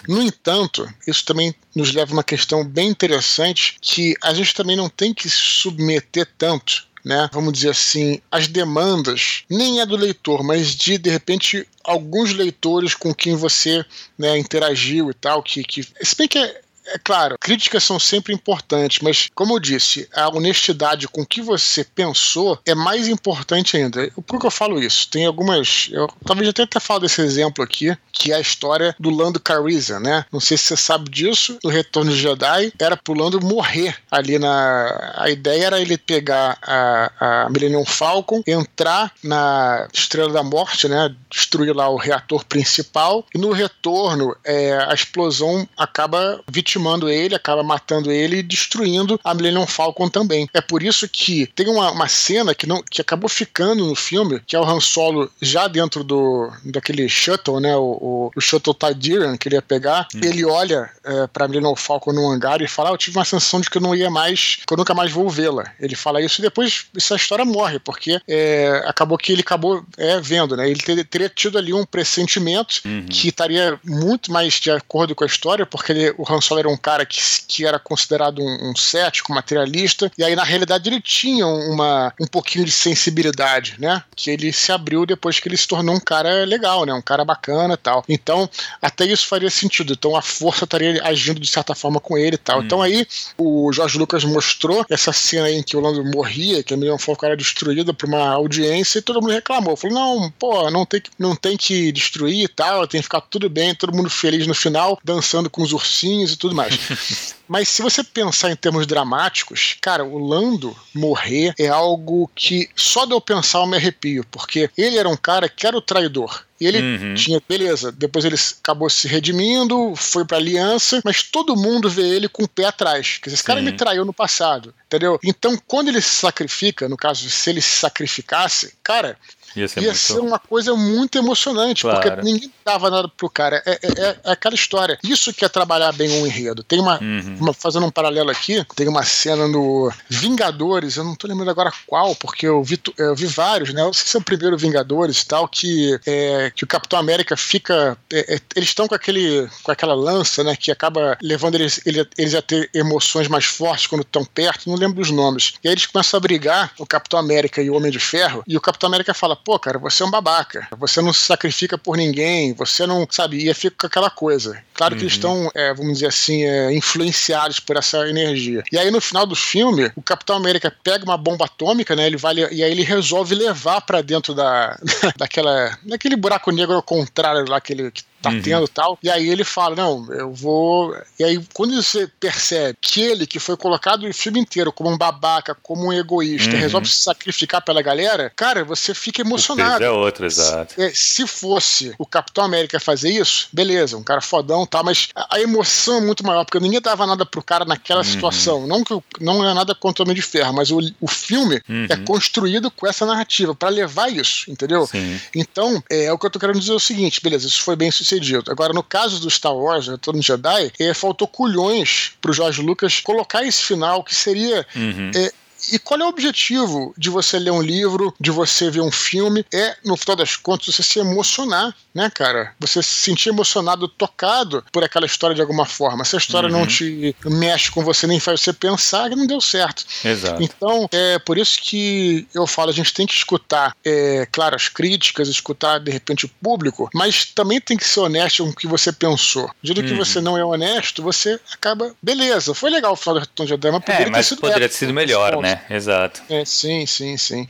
Uhum. No entanto, isso também nos leva a uma questão bem interessante que a gente também não tem que se submeter tanto né, vamos dizer assim, as demandas, nem é do leitor, mas de, de repente, alguns leitores com quem você né, interagiu e tal, que, que se bem que é, é claro, críticas são sempre importantes, mas como eu disse, a honestidade com que você pensou é mais importante ainda. Por que eu falo isso? Tem algumas. Eu talvez até tenha falado desse exemplo aqui, que é a história do Lando Calrissian, né? Não sei se você sabe disso. No Retorno de Jedi era pro Lando morrer ali na. A ideia era ele pegar a, a Millennium Falcon, entrar na Estrela da Morte, né? Destruir lá o reator principal e no retorno é, a explosão acaba vitimando vitimando ele, acaba matando ele e destruindo a Millennium Falcon também. É por isso que tem uma, uma cena que, não, que acabou ficando no filme, que é o Han Solo já dentro do daquele shuttle, né? O, o, o shuttle Tydirian que ele ia pegar. Hum. Ele olha é, pra Millennium Falcon no hangar e fala: ah, Eu tive uma sensação de que eu não ia mais, que eu nunca mais vou vê-la. Ele fala isso e depois essa história morre, porque é, acabou que ele acabou é, vendo, né? Ele ter, teria tido ali um pressentimento uhum. que estaria muito mais de acordo com a história, porque ele, o Han Solo era um cara que, que era considerado um, um cético, materialista, e aí na realidade ele tinha uma, um pouquinho de sensibilidade, né? Que ele se abriu depois que ele se tornou um cara legal, né? Um cara bacana e tal. Então, até isso faria sentido. Então a força estaria agindo de certa forma com ele e tal. Então aí o Jorge Lucas mostrou essa cena em que o Lando morria, que a Miriam Falco era destruída por uma audiência e todo mundo reclamou. Falou, não, pô, não tem que, não tem que destruir e tal, tem que ficar tudo bem, todo mundo feliz no final, dançando com os ursinhos e tudo mais. Mas se você pensar em termos dramáticos, cara, o Lando morrer é algo que só de eu pensar eu me arrepio, porque ele era um cara que era o traidor. E ele uhum. tinha, beleza, depois ele acabou se redimindo, foi pra aliança, mas todo mundo vê ele com o pé atrás. Quer dizer, esse cara me traiu no passado, entendeu? Então, quando ele se sacrifica, no caso, se ele se sacrificasse, cara, Ia ser, ia ser uma coisa muito emocionante, claro. porque ninguém dava nada pro cara. É, é, é, aquela história. Isso que é trabalhar bem um enredo. Tem uma, uhum. uma, Fazendo um paralelo aqui, tem uma cena no Vingadores, eu não tô lembrando agora qual, porque eu vi, eu vi vários, né? Eu sei se é o primeiro Vingadores e tal, que, é, que o Capitão América fica. É, é, eles estão com, aquele, com aquela lança, né? Que acaba levando eles, eles a ter emoções mais fortes quando estão perto, não lembro dos nomes. E aí eles começam a brigar, o Capitão América e o Homem de Ferro, e o Capitão América fala: pô, cara, você é um babaca, você não se sacrifica por ninguém, você não, sabe, e fica com aquela coisa. Claro que eles uhum. estão, é, vamos dizer assim, é, influenciados por essa energia. E aí no final do filme, o Capitão América pega uma bomba atômica, né, ele vai, e aí ele resolve levar para dentro da, [LAUGHS] daquela, daquele buraco negro ao contrário lá que ele que tá uhum. tendo tal. E aí ele fala: Não, eu vou. E aí, quando você percebe que ele, que foi colocado o filme inteiro como um babaca, como um egoísta, uhum. resolve se sacrificar pela galera, cara, você fica emocionado. é outro, exato. Se, se fosse o Capitão América fazer isso, beleza, um cara fodão tal, mas a, a emoção é muito maior, porque ninguém dava nada pro cara naquela uhum. situação. Não que não é nada contra o Homem de Ferro, mas o, o filme é uhum. construído com essa narrativa para levar isso, entendeu? Sim. Então, é, é, o que eu tô querendo dizer é o seguinte, beleza, isso foi bem sucedido Agora, no caso do Star Wars, Retorno de Jedi, é, faltou culhões pro George Lucas colocar esse final que seria uhum. é, e qual é o objetivo de você ler um livro, de você ver um filme? É, no final das contas, você se emocionar, né, cara? Você se sentir emocionado, tocado por aquela história de alguma forma. Se a história uhum. não te mexe com você, nem faz você pensar, que não deu certo. Exato. Então, é por isso que eu falo, a gente tem que escutar, é, claro, as críticas, escutar, de repente, o público, mas também tem que ser honesto com o que você pensou. De uhum. que você não é honesto, você acaba, beleza, foi legal o final do Retorno de mas poderia é, mas ter sido, poderia ter sido melhor, né? É, exato. É, sim, sim, sim.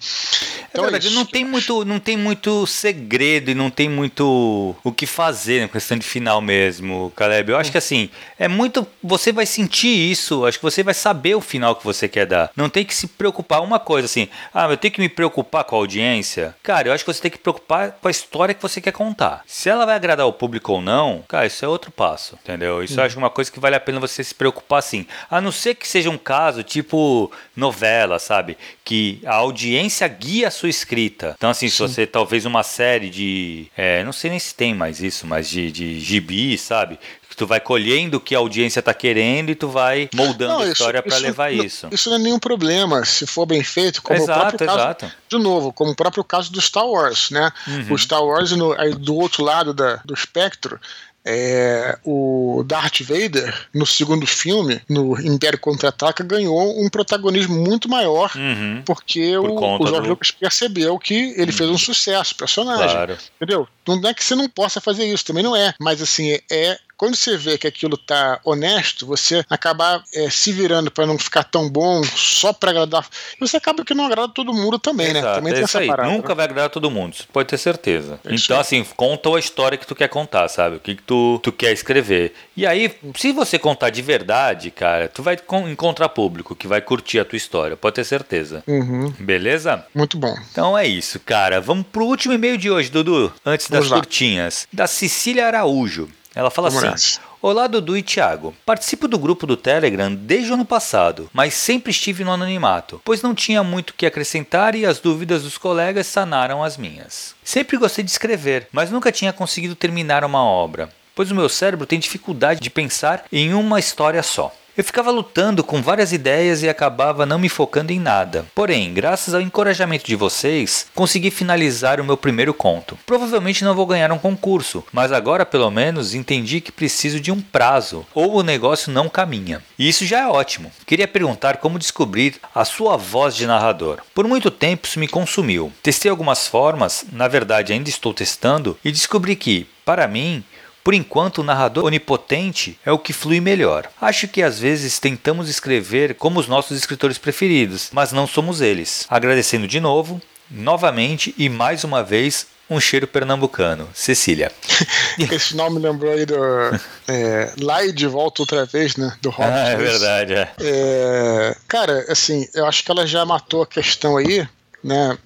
Então, é verdade, não tem muito, não tem muito segredo e não tem muito o que fazer na questão de final mesmo, Caleb. Eu acho que assim, é muito, você vai sentir isso, acho que você vai saber o final que você quer dar. Não tem que se preocupar uma coisa assim, ah, eu tenho que me preocupar com a audiência. Cara, eu acho que você tem que preocupar com a história que você quer contar. Se ela vai agradar o público ou não, cara, isso é outro passo, entendeu? Isso hum. eu acho uma coisa que vale a pena você se preocupar assim. A não ser que seja um caso tipo novela novela, sabe? Que a audiência guia a sua escrita. Então, assim, Sim. se você talvez uma série de. É, não sei nem se tem mais isso, mas de, de gibi, sabe? que tu vai colhendo o que a audiência tá querendo e tu vai moldando não, a história para levar não, isso. Isso não é nenhum problema, se for bem feito, como exato, o próprio caso, exato. de novo, como o próprio caso do Star Wars, né? Uhum. O Star Wars no, aí do outro lado da, do espectro, é, o Darth Vader, no segundo filme, no Império Contra-Ataca, ganhou um protagonismo muito maior, uhum. porque Por o, o George do... Lucas percebeu que ele uhum. fez um sucesso, personagem. Claro. Entendeu? Não é que você não possa fazer isso, também não é. Mas assim, é quando você vê que aquilo tá honesto, você acaba é, se virando para não ficar tão bom só para agradar. Você acaba que não agrada todo mundo também, né? Exato, né? Também é tem essa aí. parada. Nunca vai agradar todo mundo, você pode ter certeza. É então, assim, conta a história que tu quer contar, sabe? O que, que tu, tu quer escrever. E aí, se você contar de verdade, cara, tu vai encontrar público que vai curtir a tua história, pode ter certeza. Uhum. Beleza? Muito bom. Então é isso, cara. Vamos pro último e-mail de hoje, Dudu. Antes das curtinhas. Da Cecília Araújo. Ela fala Vamos assim: Olá, Dudu e Thiago. Participo do grupo do Telegram desde o ano passado, mas sempre estive no anonimato, pois não tinha muito o que acrescentar e as dúvidas dos colegas sanaram as minhas. Sempre gostei de escrever, mas nunca tinha conseguido terminar uma obra, pois o meu cérebro tem dificuldade de pensar em uma história só. Eu ficava lutando com várias ideias e acabava não me focando em nada. Porém, graças ao encorajamento de vocês, consegui finalizar o meu primeiro conto. Provavelmente não vou ganhar um concurso, mas agora pelo menos entendi que preciso de um prazo, ou o negócio não caminha. E isso já é ótimo. Queria perguntar como descobrir a sua voz de narrador. Por muito tempo isso me consumiu. Testei algumas formas, na verdade ainda estou testando, e descobri que, para mim, por enquanto, o narrador onipotente é o que flui melhor. Acho que às vezes tentamos escrever como os nossos escritores preferidos, mas não somos eles. Agradecendo de novo, novamente e mais uma vez um cheiro pernambucano. Cecília. [LAUGHS] Esse nome lembrou aí do. É, lá e de volta outra vez, né? Do Hobbit. Ah, é verdade, é. é. Cara, assim, eu acho que ela já matou a questão aí né?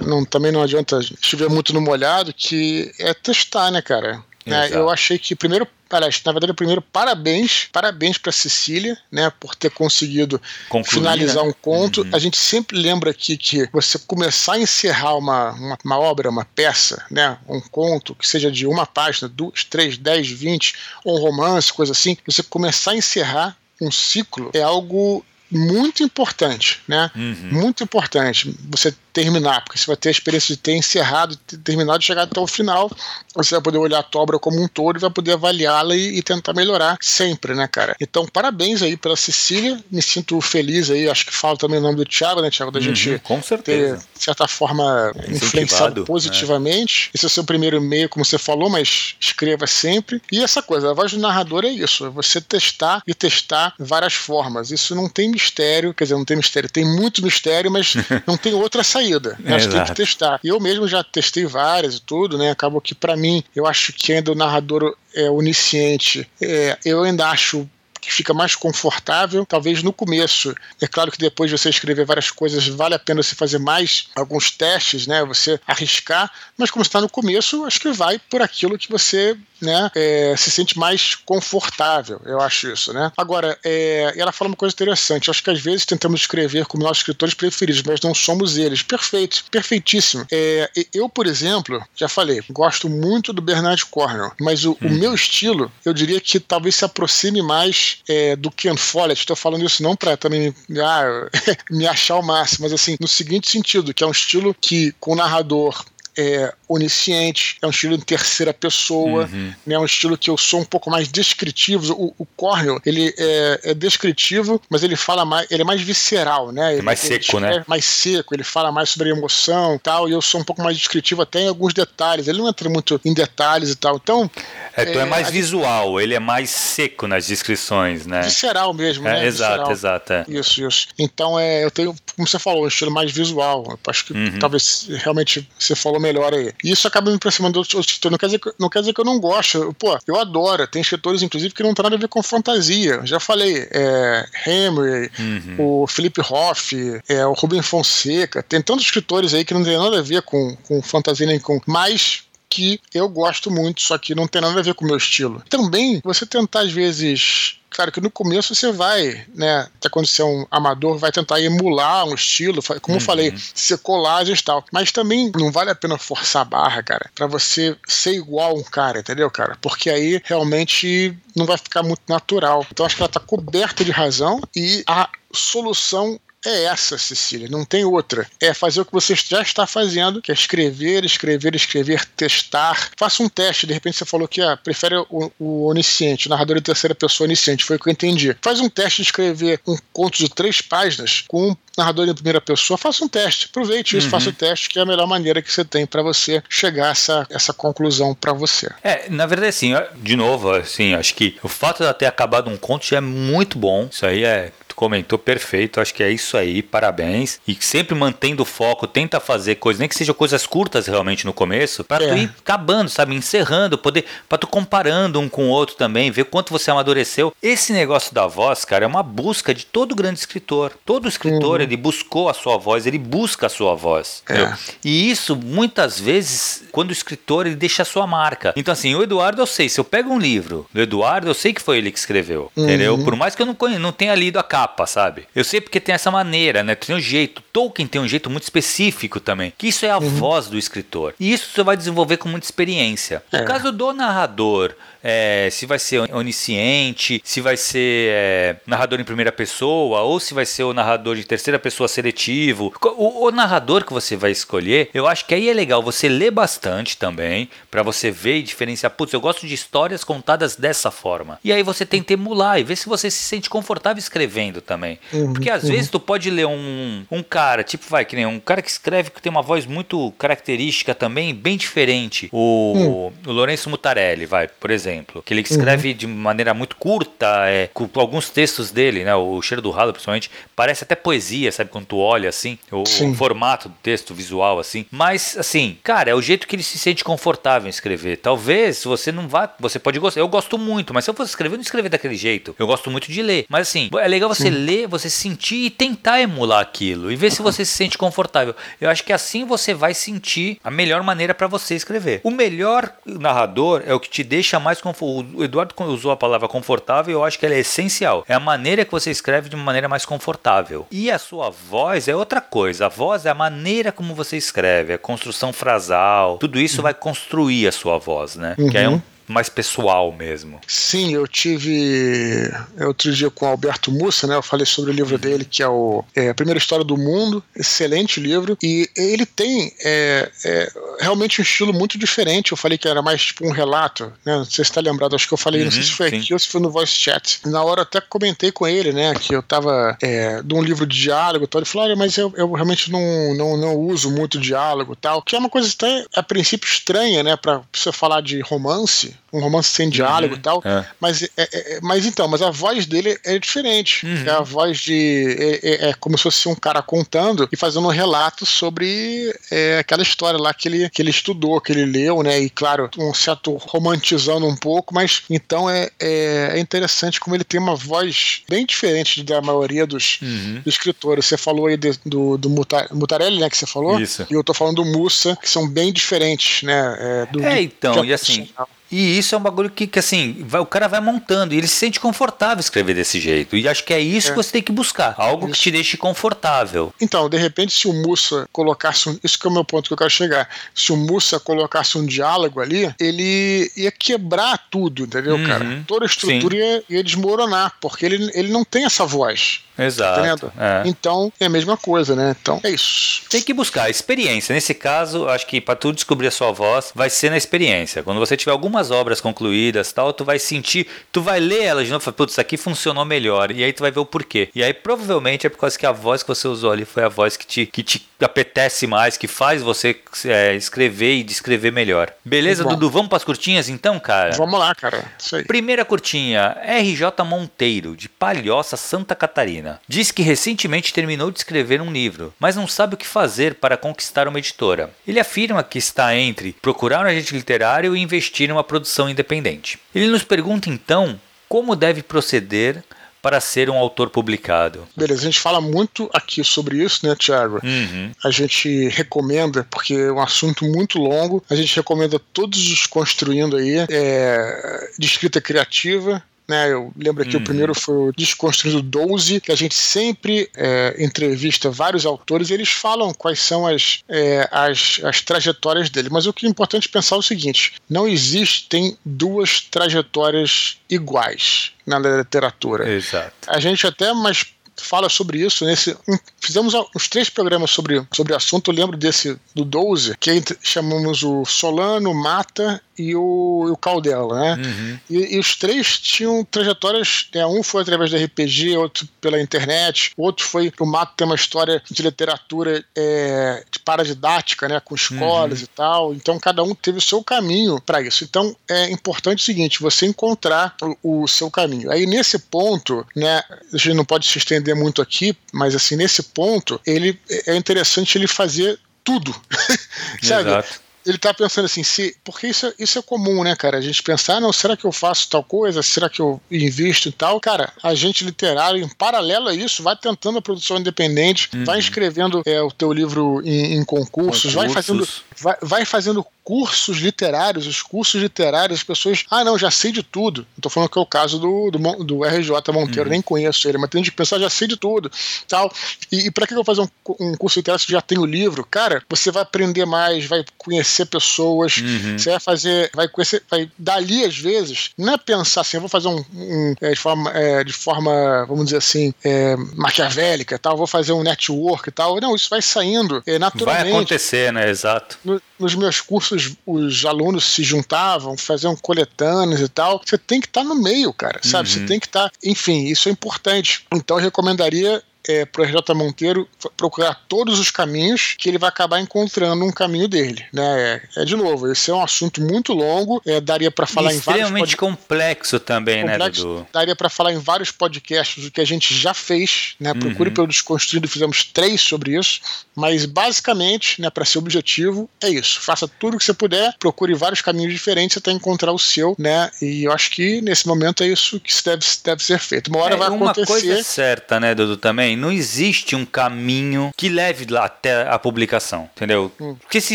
Não, também não adianta chover muito no molhado, que é testar, né, cara? Né? Eu achei que primeiro aliás, na verdade, primeiro, parabéns, parabéns para Cecília, né, por ter conseguido Concluir, finalizar né? um conto. Uhum. A gente sempre lembra aqui que você começar a encerrar uma, uma, uma, obra, uma peça, né, um conto, que seja de uma página, duas, três, dez, vinte, ou um romance, coisa assim, você começar a encerrar um ciclo é algo muito importante, né? Uhum. Muito importante você terminar, porque você vai ter a experiência de ter encerrado, ter terminado e chegar até o final. Você vai poder olhar a tua obra como um todo e vai poder avaliá-la e, e, tentar melhorar sempre, né, cara? Então, parabéns aí pela Cecília. Me sinto feliz aí. Acho que falo também o nome do Thiago, né, Thiago? Da uhum, gente com certeza. ter, de certa forma, é influenciado né? positivamente. Esse é o seu primeiro e-mail, como você falou, mas escreva sempre. E essa coisa, a voz do narrador é isso: é você testar e testar várias formas. Isso não tem mistério, quer dizer, não tem mistério, tem muito mistério, mas [LAUGHS] não tem outra saída saída. Né? Você tem que testar. Eu mesmo já testei várias e tudo, né? Acabou que para mim, eu acho que ainda o narrador é onisciente. É, eu ainda acho que fica mais confortável, talvez no começo. É claro que depois de você escrever várias coisas, vale a pena você fazer mais alguns testes, né? Você arriscar, mas como está no começo, acho que vai por aquilo que você né, é, se sente mais confortável. Eu acho isso, né? Agora, é, ela fala uma coisa interessante. Eu acho que às vezes tentamos escrever como nossos escritores preferidos, mas não somos eles. Perfeito, perfeitíssimo. É, eu, por exemplo, já falei, gosto muito do Bernard Cornwell, mas o, hum. o uhum. meu estilo, eu diria que talvez se aproxime mais é, do Ken Follett. Estou falando isso não para também ah, [LAUGHS] me achar o máximo, mas assim, no seguinte sentido, que é um estilo que com o narrador é, onisciente, é um estilo em terceira pessoa, uhum. né, é um estilo que eu sou um pouco mais descritivo. O, o Cornel, ele é, é, descritivo, mas ele fala mais, ele é mais visceral, né? Ele, é mais seco, né? É mais seco, ele fala mais sobre emoção e tal, e eu sou um pouco mais descritivo até em alguns detalhes. Ele não entra muito em detalhes e tal. Então. É, tu é, é mais visual, ele é mais seco nas descrições, né? Visceral mesmo, é, né? Exato, visceral. exato. Isso, isso. Então, é, eu tenho, como você falou, um estilo mais visual. Eu acho que uhum. talvez realmente você falou melhor aí. E isso acaba me aproximando de outros escritores. Não quer, dizer que, não quer dizer que eu não gosto. Pô, eu adoro. Tem escritores, inclusive, que não tem nada a ver com fantasia. Já falei, é, Henry, uhum. o Felipe Hoff, é, o Rubem Fonseca. Tem tantos escritores aí que não tem nada a ver com, com fantasia nem com. Mas que eu gosto muito, só que não tem nada a ver com o meu estilo. Também, você tentar, às vezes, Claro que no começo você vai, né? Até quando você é um amador, vai tentar emular um estilo, como uhum. eu falei, ser colagens e tal. Mas também não vale a pena forçar a barra, cara, para você ser igual um cara, entendeu, cara? Porque aí realmente não vai ficar muito natural. Então acho que ela tá coberta de razão e a solução é essa, Cecília, não tem outra. É fazer o que você já está fazendo, que é escrever, escrever, escrever, testar. Faça um teste, de repente você falou que ah, prefere o, o onisciente, o narrador de terceira pessoa onisciente, foi o que eu entendi. Faz um teste de escrever um conto de três páginas com um narrador em primeira pessoa, faça um teste, aproveite isso, uhum. faça o teste, que é a melhor maneira que você tem para você chegar a essa, essa conclusão para você. É, na verdade, assim, de novo, assim, acho que o fato de ela ter acabado um conto já é muito bom. Isso aí é comentou perfeito, acho que é isso aí, parabéns. E sempre mantendo o foco, tenta fazer coisas, nem que sejam coisas curtas realmente no começo, para é. tu ir acabando, sabe, encerrando, poder, para tu comparando um com o outro também, ver quanto você amadureceu. Esse negócio da voz, cara, é uma busca de todo grande escritor. Todo escritor, uhum. ele buscou a sua voz, ele busca a sua voz. É. E isso, muitas vezes, quando o escritor, ele deixa a sua marca. Então, assim, o Eduardo, eu sei, se eu pego um livro do Eduardo, eu sei que foi ele que escreveu, uhum. entendeu? Por mais que eu não, não tenha lido a capa, mapa, sabe? Eu sei porque tem essa maneira, né? Tem um jeito. Tolkien tem um jeito muito específico também, que isso é a uhum. voz do escritor. E isso você vai desenvolver com muita experiência. No é. caso do narrador, é, se vai ser onisciente, se vai ser é, narrador em primeira pessoa, ou se vai ser o narrador de terceira pessoa seletivo. O, o, narrador que você vai escolher, eu acho que aí é legal você ler bastante também, para você ver e diferenciar. Putz, eu gosto de histórias contadas dessa forma. E aí você tenta emular e ver se você se sente confortável escrevendo também. Uhum, Porque às uhum. vezes tu pode ler um, um cara, tipo, vai, que nem um cara que escreve que tem uma voz muito característica também, bem diferente. O, uhum. o Lourenço Mutarelli, vai, por exemplo exemplo, que ele escreve uhum. de maneira muito curta, é, com, com, alguns textos dele, né, o Cheiro do Ralo principalmente, parece até poesia, sabe, quando tu olha assim, o, o, formato do texto, visual assim, mas assim, cara, é o jeito que ele se sente confortável em escrever. Talvez você não vá, você pode gostar, eu gosto muito, mas se eu fosse escrever, eu não escrever daquele jeito. Eu gosto muito de ler, mas assim, é legal você Sim. ler, você sentir e tentar emular aquilo e ver se você se sente confortável. Eu acho que assim você vai sentir a melhor maneira para você escrever. O melhor narrador é o que te deixa mais o Eduardo usou a palavra confortável, eu acho que ela é essencial. É a maneira que você escreve de uma maneira mais confortável. E a sua voz é outra coisa. A voz é a maneira como você escreve, a construção frasal, tudo isso uhum. vai construir a sua voz, né? Uhum. Que é um mais pessoal mesmo. Sim, eu tive outro dia com o Alberto Mussa, né? Eu falei sobre o livro dele, que é o é, A Primeira História do Mundo, excelente livro, e ele tem é, é, realmente um estilo muito diferente. Eu falei que era mais tipo um relato, né? Não sei se está lembrado, acho que eu falei, uhum, não sei se foi sim. aqui ou se foi no voice chat. Na hora até comentei com ele, né, que eu tava é, de um livro de diálogo, tal. ele falou, olha, mas eu, eu realmente não, não, não uso muito diálogo tal, que é uma coisa até a princípio estranha, né, para você falar de romance, um romance sem diálogo uhum, e tal. É. Mas, é, é, é, mas então, mas a voz dele é diferente. Uhum. É a voz de. É, é, é, como se fosse um cara contando e fazendo um relato sobre aquela história lá que ele, que ele estudou, que ele leu, né? E claro, um certo romantizando um pouco, mas então é, é, interessante como ele tem uma voz bem diferente da maioria dos, uhum. dos escritores. Você falou aí de, do, do Mutarelli, né? Que você falou. Isso. E eu tô falando do Mussa, que são bem diferentes, né? Do, é então, e assim. E isso é um bagulho que, que assim, vai, o cara vai montando e ele se sente confortável escrever desse jeito. E acho que é isso é. que você tem que buscar. Algo isso. que te deixe confortável. Então, de repente, se o Mussa colocasse um, Isso que é o meu ponto que eu quero chegar. Se o Mussa colocasse um diálogo ali, ele ia quebrar tudo, entendeu, uhum. cara? Toda a estrutura ia, ia, desmoronar, porque ele, ele não tem essa voz. Exato. Tá é. Então é a mesma coisa, né? Então é isso. Tem que buscar experiência. Nesse caso, acho que para tu descobrir a sua voz, vai ser na experiência. Quando você tiver algumas obras concluídas, tal, tu vai sentir, tu vai ler elas de novo, e falar, putz, isso aqui funcionou melhor. E aí tu vai ver o porquê. E aí provavelmente é por causa que a voz que você usou ali foi a voz que te, que te apetece mais, que faz você é, escrever e descrever melhor. Beleza, Dudu? Vamos para as curtinhas então, cara? Vamos lá, cara. Isso aí. Primeira curtinha, RJ Monteiro, de Palhoça, Santa Catarina. Diz que recentemente terminou de escrever um livro, mas não sabe o que fazer para conquistar uma editora. Ele afirma que está entre procurar um agente literário e investir em uma produção independente. Ele nos pergunta então como deve proceder para ser um autor publicado. Beleza, a gente fala muito aqui sobre isso, né, Thiago? Uhum. A gente recomenda, porque é um assunto muito longo, a gente recomenda todos os construindo aí é, de escrita criativa, né? Eu lembro que uhum. o primeiro foi o Desconstruindo 12, que a gente sempre é, entrevista vários autores e eles falam quais são as, é, as, as trajetórias dele. Mas o que é importante pensar é o seguinte: não existem duas trajetórias iguais na literatura. Exato. A gente até mais fala sobre isso nesse. Fizemos uns três programas sobre, sobre o assunto. Eu lembro desse do 12, que chamamos o Solano, Mata e o, o Caldela, né? Uhum. E, e, os três tinham trajetórias. Né? Um foi através do RPG, outro pela internet, outro foi. O Mato tem uma história de literatura é, de paradidática, né? Com escolas uhum. e tal. Então cada um teve o seu caminho para isso. Então é importante o seguinte: você encontrar o, o, seu caminho. Aí nesse ponto, né? A gente não pode se estender muito aqui, mas assim, nesse ponto, ele é interessante ele fazer tudo. [LAUGHS] Sabe? Exato ele tá pensando assim, se, porque isso, é, isso é comum, né, cara? A gente pensar, não, será que eu faço tal coisa? Será que eu invisto e tal? Cara, a gente literário, em paralelo a isso, vai tentando a produção independente, uhum. vai escrevendo é, o teu livro em, em concursos, concursos, vai fazendo vai, vai fazendo cursos literários, os cursos literários, as pessoas, ah, não, já sei de tudo. Não tô falando que é o caso do, do, do RJ Monteiro, uhum. nem conheço ele, mas tem gente que pensar, já sei de tudo. tal. E, e para que eu vou fazer um, um curso literário se já tem o livro? Cara, você vai aprender mais, vai conhecer pessoas, uhum. você vai fazer, vai conhecer, vai dali às vezes, não é pensar assim, eu vou fazer um, um é, de, forma, é, de forma, vamos dizer assim, é, maquiavélica, tal, vou fazer um network e tal. Não, isso vai saindo é, naturalmente. Vai acontecer, né? Exato. No, nos meus cursos, os alunos se juntavam, faziam coletâneas e tal. Você tem que estar tá no meio, cara, sabe? Uhum. Você tem que estar. Tá, enfim, isso é importante. Então eu recomendaria é, para o RJ Monteiro procurar todos os caminhos que ele vai acabar encontrando um caminho dele. Né? É, é de novo, esse é um assunto muito longo, é, daria para falar em vários. Extremamente complexo também, né, complexo, né, Dudu? Daria para falar em vários podcasts do que a gente já fez. Né? Procure uhum. pelo Desconstruído, fizemos três sobre isso. Mas basicamente, né, para ser objetivo, é isso. Faça tudo o que você puder, procure vários caminhos diferentes até encontrar o seu, né? E eu acho que nesse momento é isso que deve, deve ser feito. Uma hora é, vai acontecer. Uma coisa é certa, né, Dudu, também não existe um caminho que leve lá até a publicação, entendeu? Porque se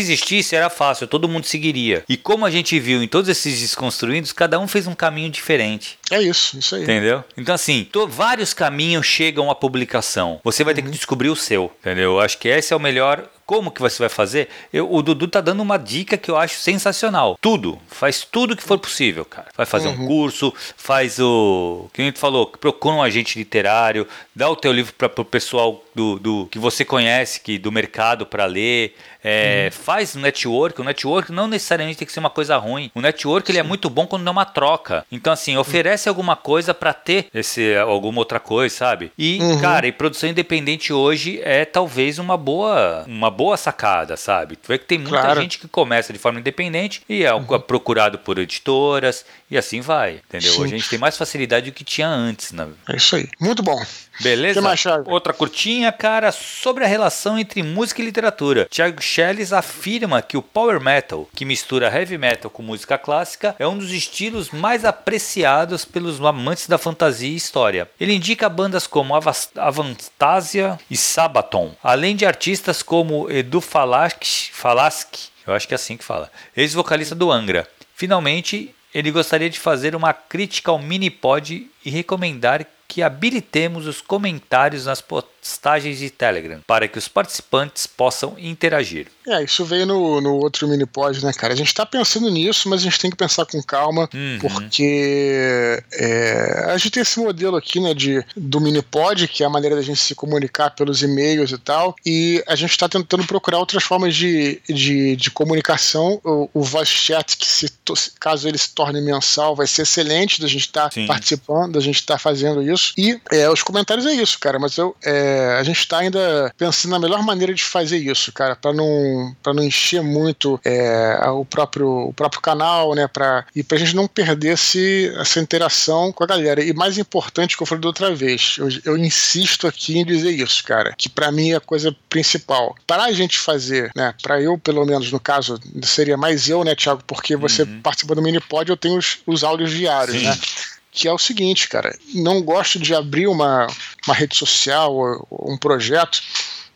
existisse era fácil, todo mundo seguiria. E como a gente viu em todos esses desconstruídos, cada um fez um caminho diferente. É isso, isso aí. Entendeu? Então assim, tô, vários caminhos chegam à publicação. Você vai ter que uhum. descobrir o seu, entendeu? Eu acho que esse é o melhor como que você vai fazer? Eu, o Dudu tá dando uma dica que eu acho sensacional. Tudo, faz tudo que for possível, cara. Vai fazer uhum. um curso, faz o. Que a gente falou, procura um agente literário, dá o teu livro para o pessoal do, do que você conhece, que do mercado para ler. É, uhum. Faz network. O network não necessariamente tem que ser uma coisa ruim. O network ele é muito bom quando é uma troca. Então, assim, oferece uhum. alguma coisa para ter esse, alguma outra coisa, sabe? E, uhum. cara, e produção independente hoje é talvez uma boa, uma boa sacada, sabe? Tu vê que tem muita claro. gente que começa de forma independente e é uhum. procurado por editoras e assim vai, entendeu? Sim. Hoje a gente tem mais facilidade do que tinha antes. Né? É isso aí. Muito bom. Beleza? Outra curtinha, cara, sobre a relação entre música e literatura. Thiago Schelles afirma que o power metal, que mistura heavy metal com música clássica, é um dos estilos mais apreciados pelos amantes da fantasia e história. Ele indica bandas como Avantasia e Sabaton, além de artistas como Edu Falaschi, Falaschi eu acho que é assim que fala, ex-vocalista do Angra. Finalmente, ele gostaria de fazer uma crítica ao mini-pod e recomendar que habilitemos os comentários nas postagens de Telegram para que os participantes possam interagir. É, isso veio no, no outro mini pod, né, cara? A gente está pensando nisso, mas a gente tem que pensar com calma, uhum. porque é, a gente tem esse modelo aqui, né, de, do mini pod, que é a maneira da gente se comunicar pelos e-mails e tal, e a gente está tentando procurar outras formas de, de, de comunicação. O, o voice chat, que se, caso ele se torne mensal, vai ser excelente da gente estar tá participando, da gente estar tá fazendo isso. E é, os comentários é isso, cara, mas eu, é, a gente está ainda pensando na melhor maneira de fazer isso, cara, para não para não encher muito é, o, próprio, o próprio canal, né? Pra, e para a gente não perder esse, essa interação com a galera. E mais importante, que eu falei da outra vez, eu, eu insisto aqui em dizer isso, cara, que para mim é a coisa principal. Para a gente fazer, né? Para eu, pelo menos, no caso, seria mais eu, né, Thiago? Porque você uhum. participa do Minipod, eu tenho os, os áudios diários, Sim. né? Que é o seguinte, cara, não gosto de abrir uma, uma rede social ou um projeto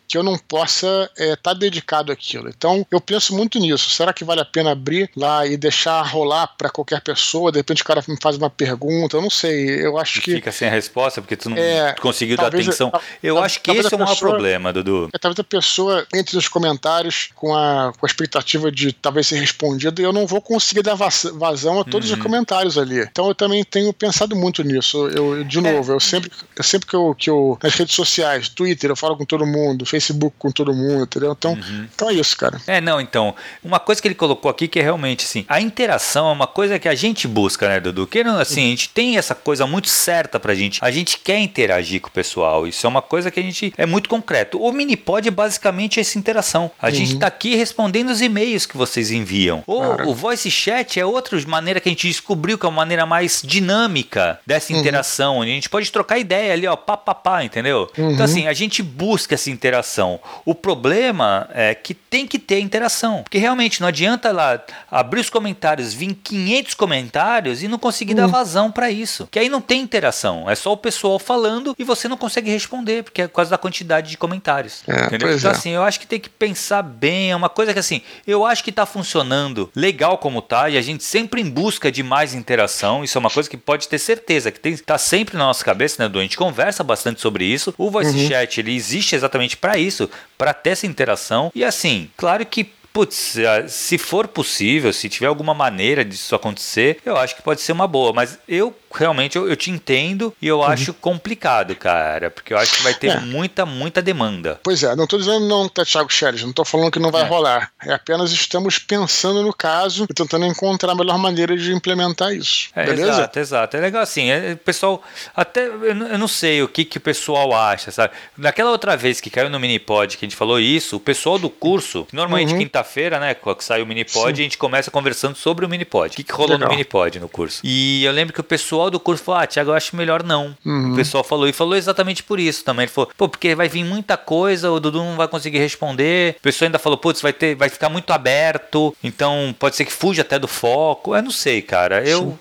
que eu não possa estar é, tá dedicado àquilo. Então, eu penso muito nisso. Será que vale a pena abrir lá e deixar rolar para qualquer pessoa? De repente o cara me faz uma pergunta, eu não sei. Eu acho que. Fica sem a resposta porque tu não é, conseguiu dar atenção. eu acho que esse é o maior problema, Dudu. É, talvez a pessoa entre nos comentários com a, com a expectativa de talvez ser respondida e eu não vou conseguir dar vazão a todos uhum. os comentários ali. Então, eu também tenho pensado muito nisso. Eu, de é. novo, é. eu sempre, eu sempre que eu, que eu. Nas redes sociais, Twitter, eu falo com todo mundo, Facebook com todo mundo, entendeu? Então, uhum. então é isso, cara. É, não, então. Uma coisa que ele colocou aqui que é realmente assim, a interação é uma coisa que a gente busca, né, Dudu? Que assim, a gente tem essa coisa muito certa pra gente. A gente quer interagir com o pessoal. Isso é uma coisa que a gente é muito concreto. O Minipod é basicamente essa interação. A uhum. gente tá aqui respondendo os e-mails que vocês enviam. Ou o voice chat é outra maneira que a gente descobriu que é uma maneira mais dinâmica dessa uhum. interação, onde a gente pode trocar ideia ali, ó, pá, pá, pá entendeu? Então, uhum. assim, a gente busca essa interação interação. O problema é que tem que ter interação. Porque realmente não adianta lá abrir os comentários, vir 500 comentários e não conseguir hum. dar vazão para isso. Que aí não tem interação. É só o pessoal falando e você não consegue responder, porque é por causa da quantidade de comentários. É, entendeu? Então, é. assim, eu acho que tem que pensar bem. É uma coisa que, assim, eu acho que tá funcionando legal como tá e a gente sempre em busca de mais interação. Isso é uma coisa que pode ter certeza que tem, tá sempre na nossa cabeça, né, Du? A gente conversa bastante sobre isso. O voice uhum. chat, ele existe exatamente para isso, para ter essa interação. E assim, claro que putz, se for possível, se tiver alguma maneira disso acontecer, eu acho que pode ser uma boa. Mas eu realmente eu, eu te entendo e eu uhum. acho complicado, cara, porque eu acho que vai ter é. muita, muita demanda. Pois é, não estou dizendo não, tá, Thiago Scheres, não estou falando que não vai é. rolar. É apenas estamos pensando no caso e tentando encontrar a melhor maneira de implementar isso. É, beleza? Exato, exato. É legal assim, é, o pessoal, até eu não sei o que, que o pessoal acha, sabe? Naquela outra vez que caiu no Minipod que a gente falou isso, o pessoal do curso, normalmente uhum. quinta-feira, né, quando sai o Minipod, Sim. a gente começa conversando sobre o Minipod. O que, que rolou legal. no Minipod no curso. E eu lembro que o pessoal pessoal do curso falou: Ah, Tiago, eu acho melhor não. Uhum. O pessoal falou, e falou exatamente por isso também. Ele falou: Pô, porque vai vir muita coisa, o Dudu não vai conseguir responder. O pessoal ainda falou: Putz, vai, ter, vai ficar muito aberto, então pode ser que fuja até do foco. Eu não sei, cara. Eu. Sim.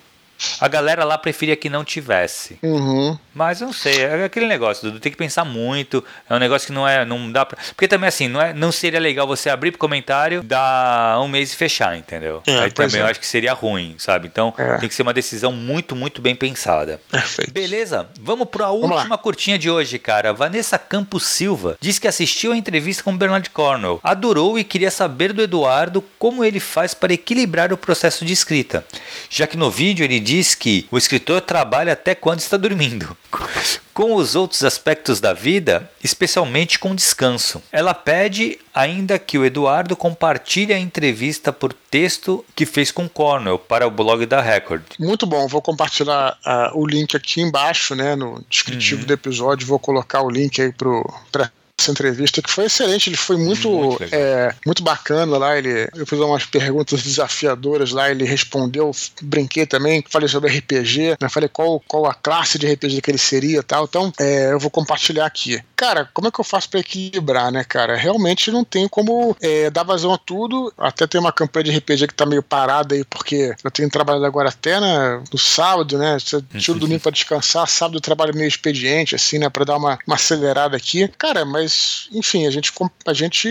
A galera lá preferia que não tivesse. Uhum. Mas eu não sei, é aquele negócio, Dudu, tem que pensar muito. É um negócio que não é. Não dá pra... Porque também assim, não, é, não seria legal você abrir pro comentário, dar um mês e fechar, entendeu? É, Aí também é. eu acho que seria ruim, sabe? Então é. tem que ser uma decisão muito, muito bem pensada. Perfeito. Beleza, vamos para a última curtinha de hoje, cara. Vanessa Campos Silva diz que assistiu a entrevista com Bernard Cornwell, adorou e queria saber do Eduardo como ele faz para equilibrar o processo de escrita, já que no vídeo ele diz que o escritor trabalha até quando está dormindo com os outros aspectos da vida, especialmente com descanso. Ela pede ainda que o Eduardo compartilhe a entrevista por texto que fez com Cornell para o blog da Record. Muito bom, vou compartilhar uh, o link aqui embaixo, né, no descritivo uhum. do episódio, vou colocar o link aí para essa entrevista, que foi excelente. Ele foi muito, muito, é, muito bacana lá. Ele, eu fiz umas perguntas desafiadoras lá, ele respondeu, brinquei também, falei sobre RPG, né, falei qual, qual a classe de RPG que ele seria e tal. Então, é, eu vou compartilhar aqui. Cara, como é que eu faço para equilibrar, né, cara? Realmente não tem como é, dar vazão a tudo. Até tem uma campanha de RPG que tá meio parada aí, porque eu tenho trabalhado agora até né, no sábado, né? Tira o domingo pra descansar, sábado eu trabalho meio expediente, assim, né? Pra dar uma, uma acelerada aqui. Cara, mas mas, enfim, a gente. A gente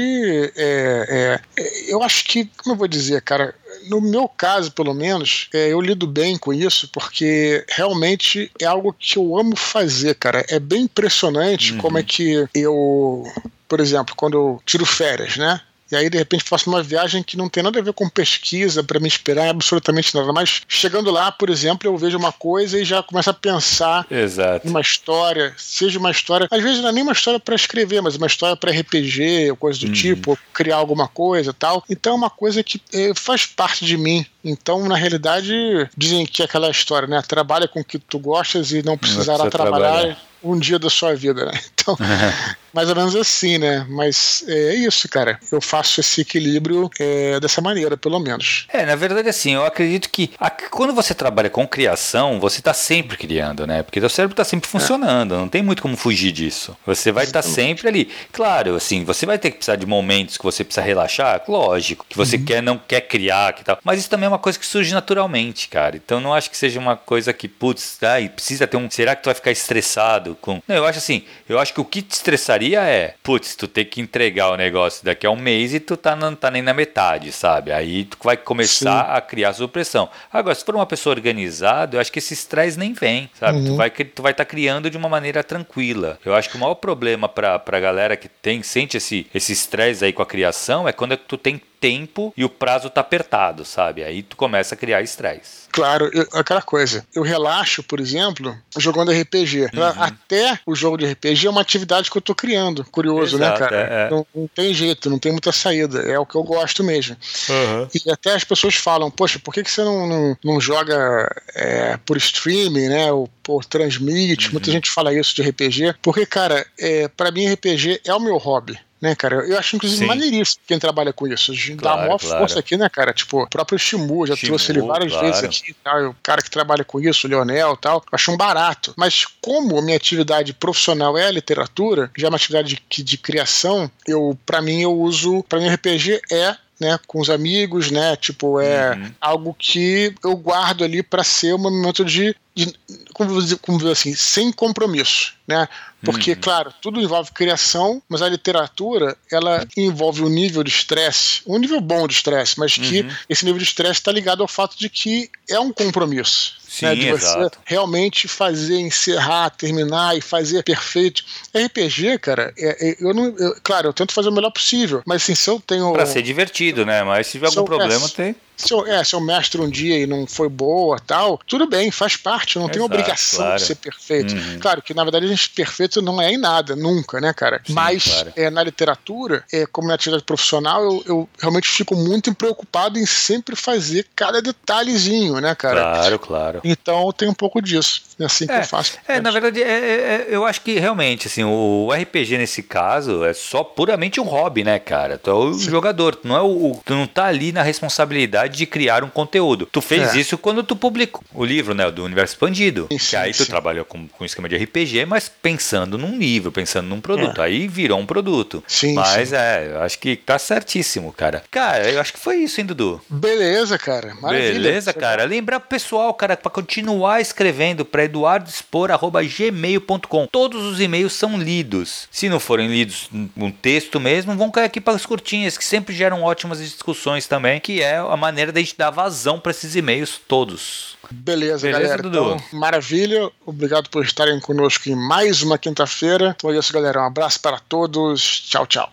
é, é, eu acho que, como eu vou dizer, cara, no meu caso, pelo menos, é, eu lido bem com isso, porque realmente é algo que eu amo fazer, cara. É bem impressionante uhum. como é que eu. Por exemplo, quando eu tiro férias, né? E aí de repente faço uma viagem que não tem nada a ver com pesquisa para me inspirar absolutamente nada. Mas chegando lá, por exemplo, eu vejo uma coisa e já começo a pensar Exato. uma história, seja uma história, às vezes não é nem uma história para escrever, mas uma história para RPG, ou coisa do uhum. tipo, criar alguma coisa tal. Então é uma coisa que é, faz parte de mim. Então, na realidade, dizem que é aquela história, né? Trabalha com o que tu gostas e não precisará não trabalhar. trabalhar um dia da sua vida, né? [LAUGHS] Então, [LAUGHS] mais ou menos assim, né? Mas é isso, cara. Eu faço esse equilíbrio é, dessa maneira, pelo menos. É, na verdade, assim, eu acredito que a, quando você trabalha com criação, você está sempre criando, né? Porque o cérebro está sempre funcionando, é. não tem muito como fugir disso. Você vai estar tá sempre ali. Claro, assim, você vai ter que precisar de momentos que você precisa relaxar, lógico, que você uhum. quer, não quer criar, que tal. Mas isso também é uma coisa que surge naturalmente, cara. Então não acho que seja uma coisa que, putz, ai, precisa ter um. Será que tu vai ficar estressado? Com. Não, eu acho assim, eu acho que o que te estressaria é, putz, tu ter que entregar o negócio daqui a um mês e tu tá, não tá nem na metade, sabe? Aí tu vai começar Sim. a criar supressão. Agora, se for uma pessoa organizada, eu acho que esse estresse nem vem, sabe? Uhum. Tu vai tu vai estar tá criando de uma maneira tranquila. Eu acho que o maior problema pra, pra galera que tem, sente esse estresse aí com a criação é quando tu tem tempo e o prazo tá apertado, sabe? Aí tu começa a criar estresse. Claro, eu, aquela coisa. Eu relaxo, por exemplo, jogando RPG. Uhum. Até o jogo de RPG é uma atividade que eu tô criando. Curioso, né, Exato, né, cara? É, é. Não, não, tem jeito, não tem muita saída. É o que eu gosto mesmo. Uhum. E até as pessoas falam, poxa, por que, que você não, não, não joga é, por streaming, né? Ou por transmite? Uhum. Muita gente fala isso de RPG. Porque, cara, é, para mim RPG é o meu hobby né, cara? Eu acho, inclusive, Sim. maneiríssimo quem trabalha com isso. Claro, dá maior claro. força aqui, né, cara? Tipo, o próprio Shimu, já Shimu, trouxe ele várias claro. vezes aqui, tá? o cara que trabalha com isso, o Leonel e tal, eu acho um barato. Mas como a minha atividade profissional é a literatura, já é uma atividade de, de criação, eu, para mim, eu uso, para mim, RPG é né, com os amigos, né? Tipo, é uhum. algo que eu guardo ali para ser um momento de, de como, como dizer assim, sem compromisso, né? Porque, uhum. claro, tudo envolve criação, mas a literatura, ela envolve um nível de estresse, um nível bom de estresse, mas que uhum. esse nível de estresse está ligado ao fato de que é um compromisso. Sim, né, de você exato. realmente fazer, encerrar, terminar e fazer perfeito. RPG, cara, é, é, eu não. Eu, claro, eu tento fazer o melhor possível, mas assim, se eu tenho. Pra ser divertido, né? Mas se tiver algum problema, é, tem se eu, é, se eu mestre um dia e não foi boa tal, tudo bem, faz parte, não Exato, tem obrigação claro. de ser perfeito. Uhum. Claro que, na verdade, a gente perfeito não é em nada, nunca, né, cara? Sim, Mas claro. é, na literatura, é, como na atividade profissional, eu, eu, realmente fico muito preocupado em sempre fazer cada detalhezinho, né, cara? Claro, claro. Então eu tenho um pouco disso. É assim que é, eu faço. É, na verdade, é, é, é, eu acho que realmente, assim, o RPG nesse caso é só puramente um hobby, né, cara? Tu é o Sim. jogador, tu não, é o, tu não tá ali na responsabilidade de criar um conteúdo. Tu fez é. isso quando tu publicou o livro, né, do Universo Expandido. Sim, que aí tu trabalhou com, com esquema de RPG, mas pensando num livro, pensando num produto. É. Aí virou um produto. Sim, mas sim. é, eu acho que tá certíssimo, cara. Cara, eu acho que foi isso, hein, Dudu? Beleza, cara. Maravilha. Beleza, cara. Lembrar pro pessoal, cara, para continuar escrevendo para eduardospor.gmail.com. Todos os e-mails são lidos. Se não forem lidos um texto mesmo, vão cair aqui para as curtinhas, que sempre geram ótimas discussões também, que é a maneira da gente dar vazão para esses e-mails todos. Beleza, Beleza galera. Dudu? Então, maravilha. Obrigado por estarem conosco em mais uma quinta-feira. Então é isso, galera. Um abraço para todos. Tchau, tchau.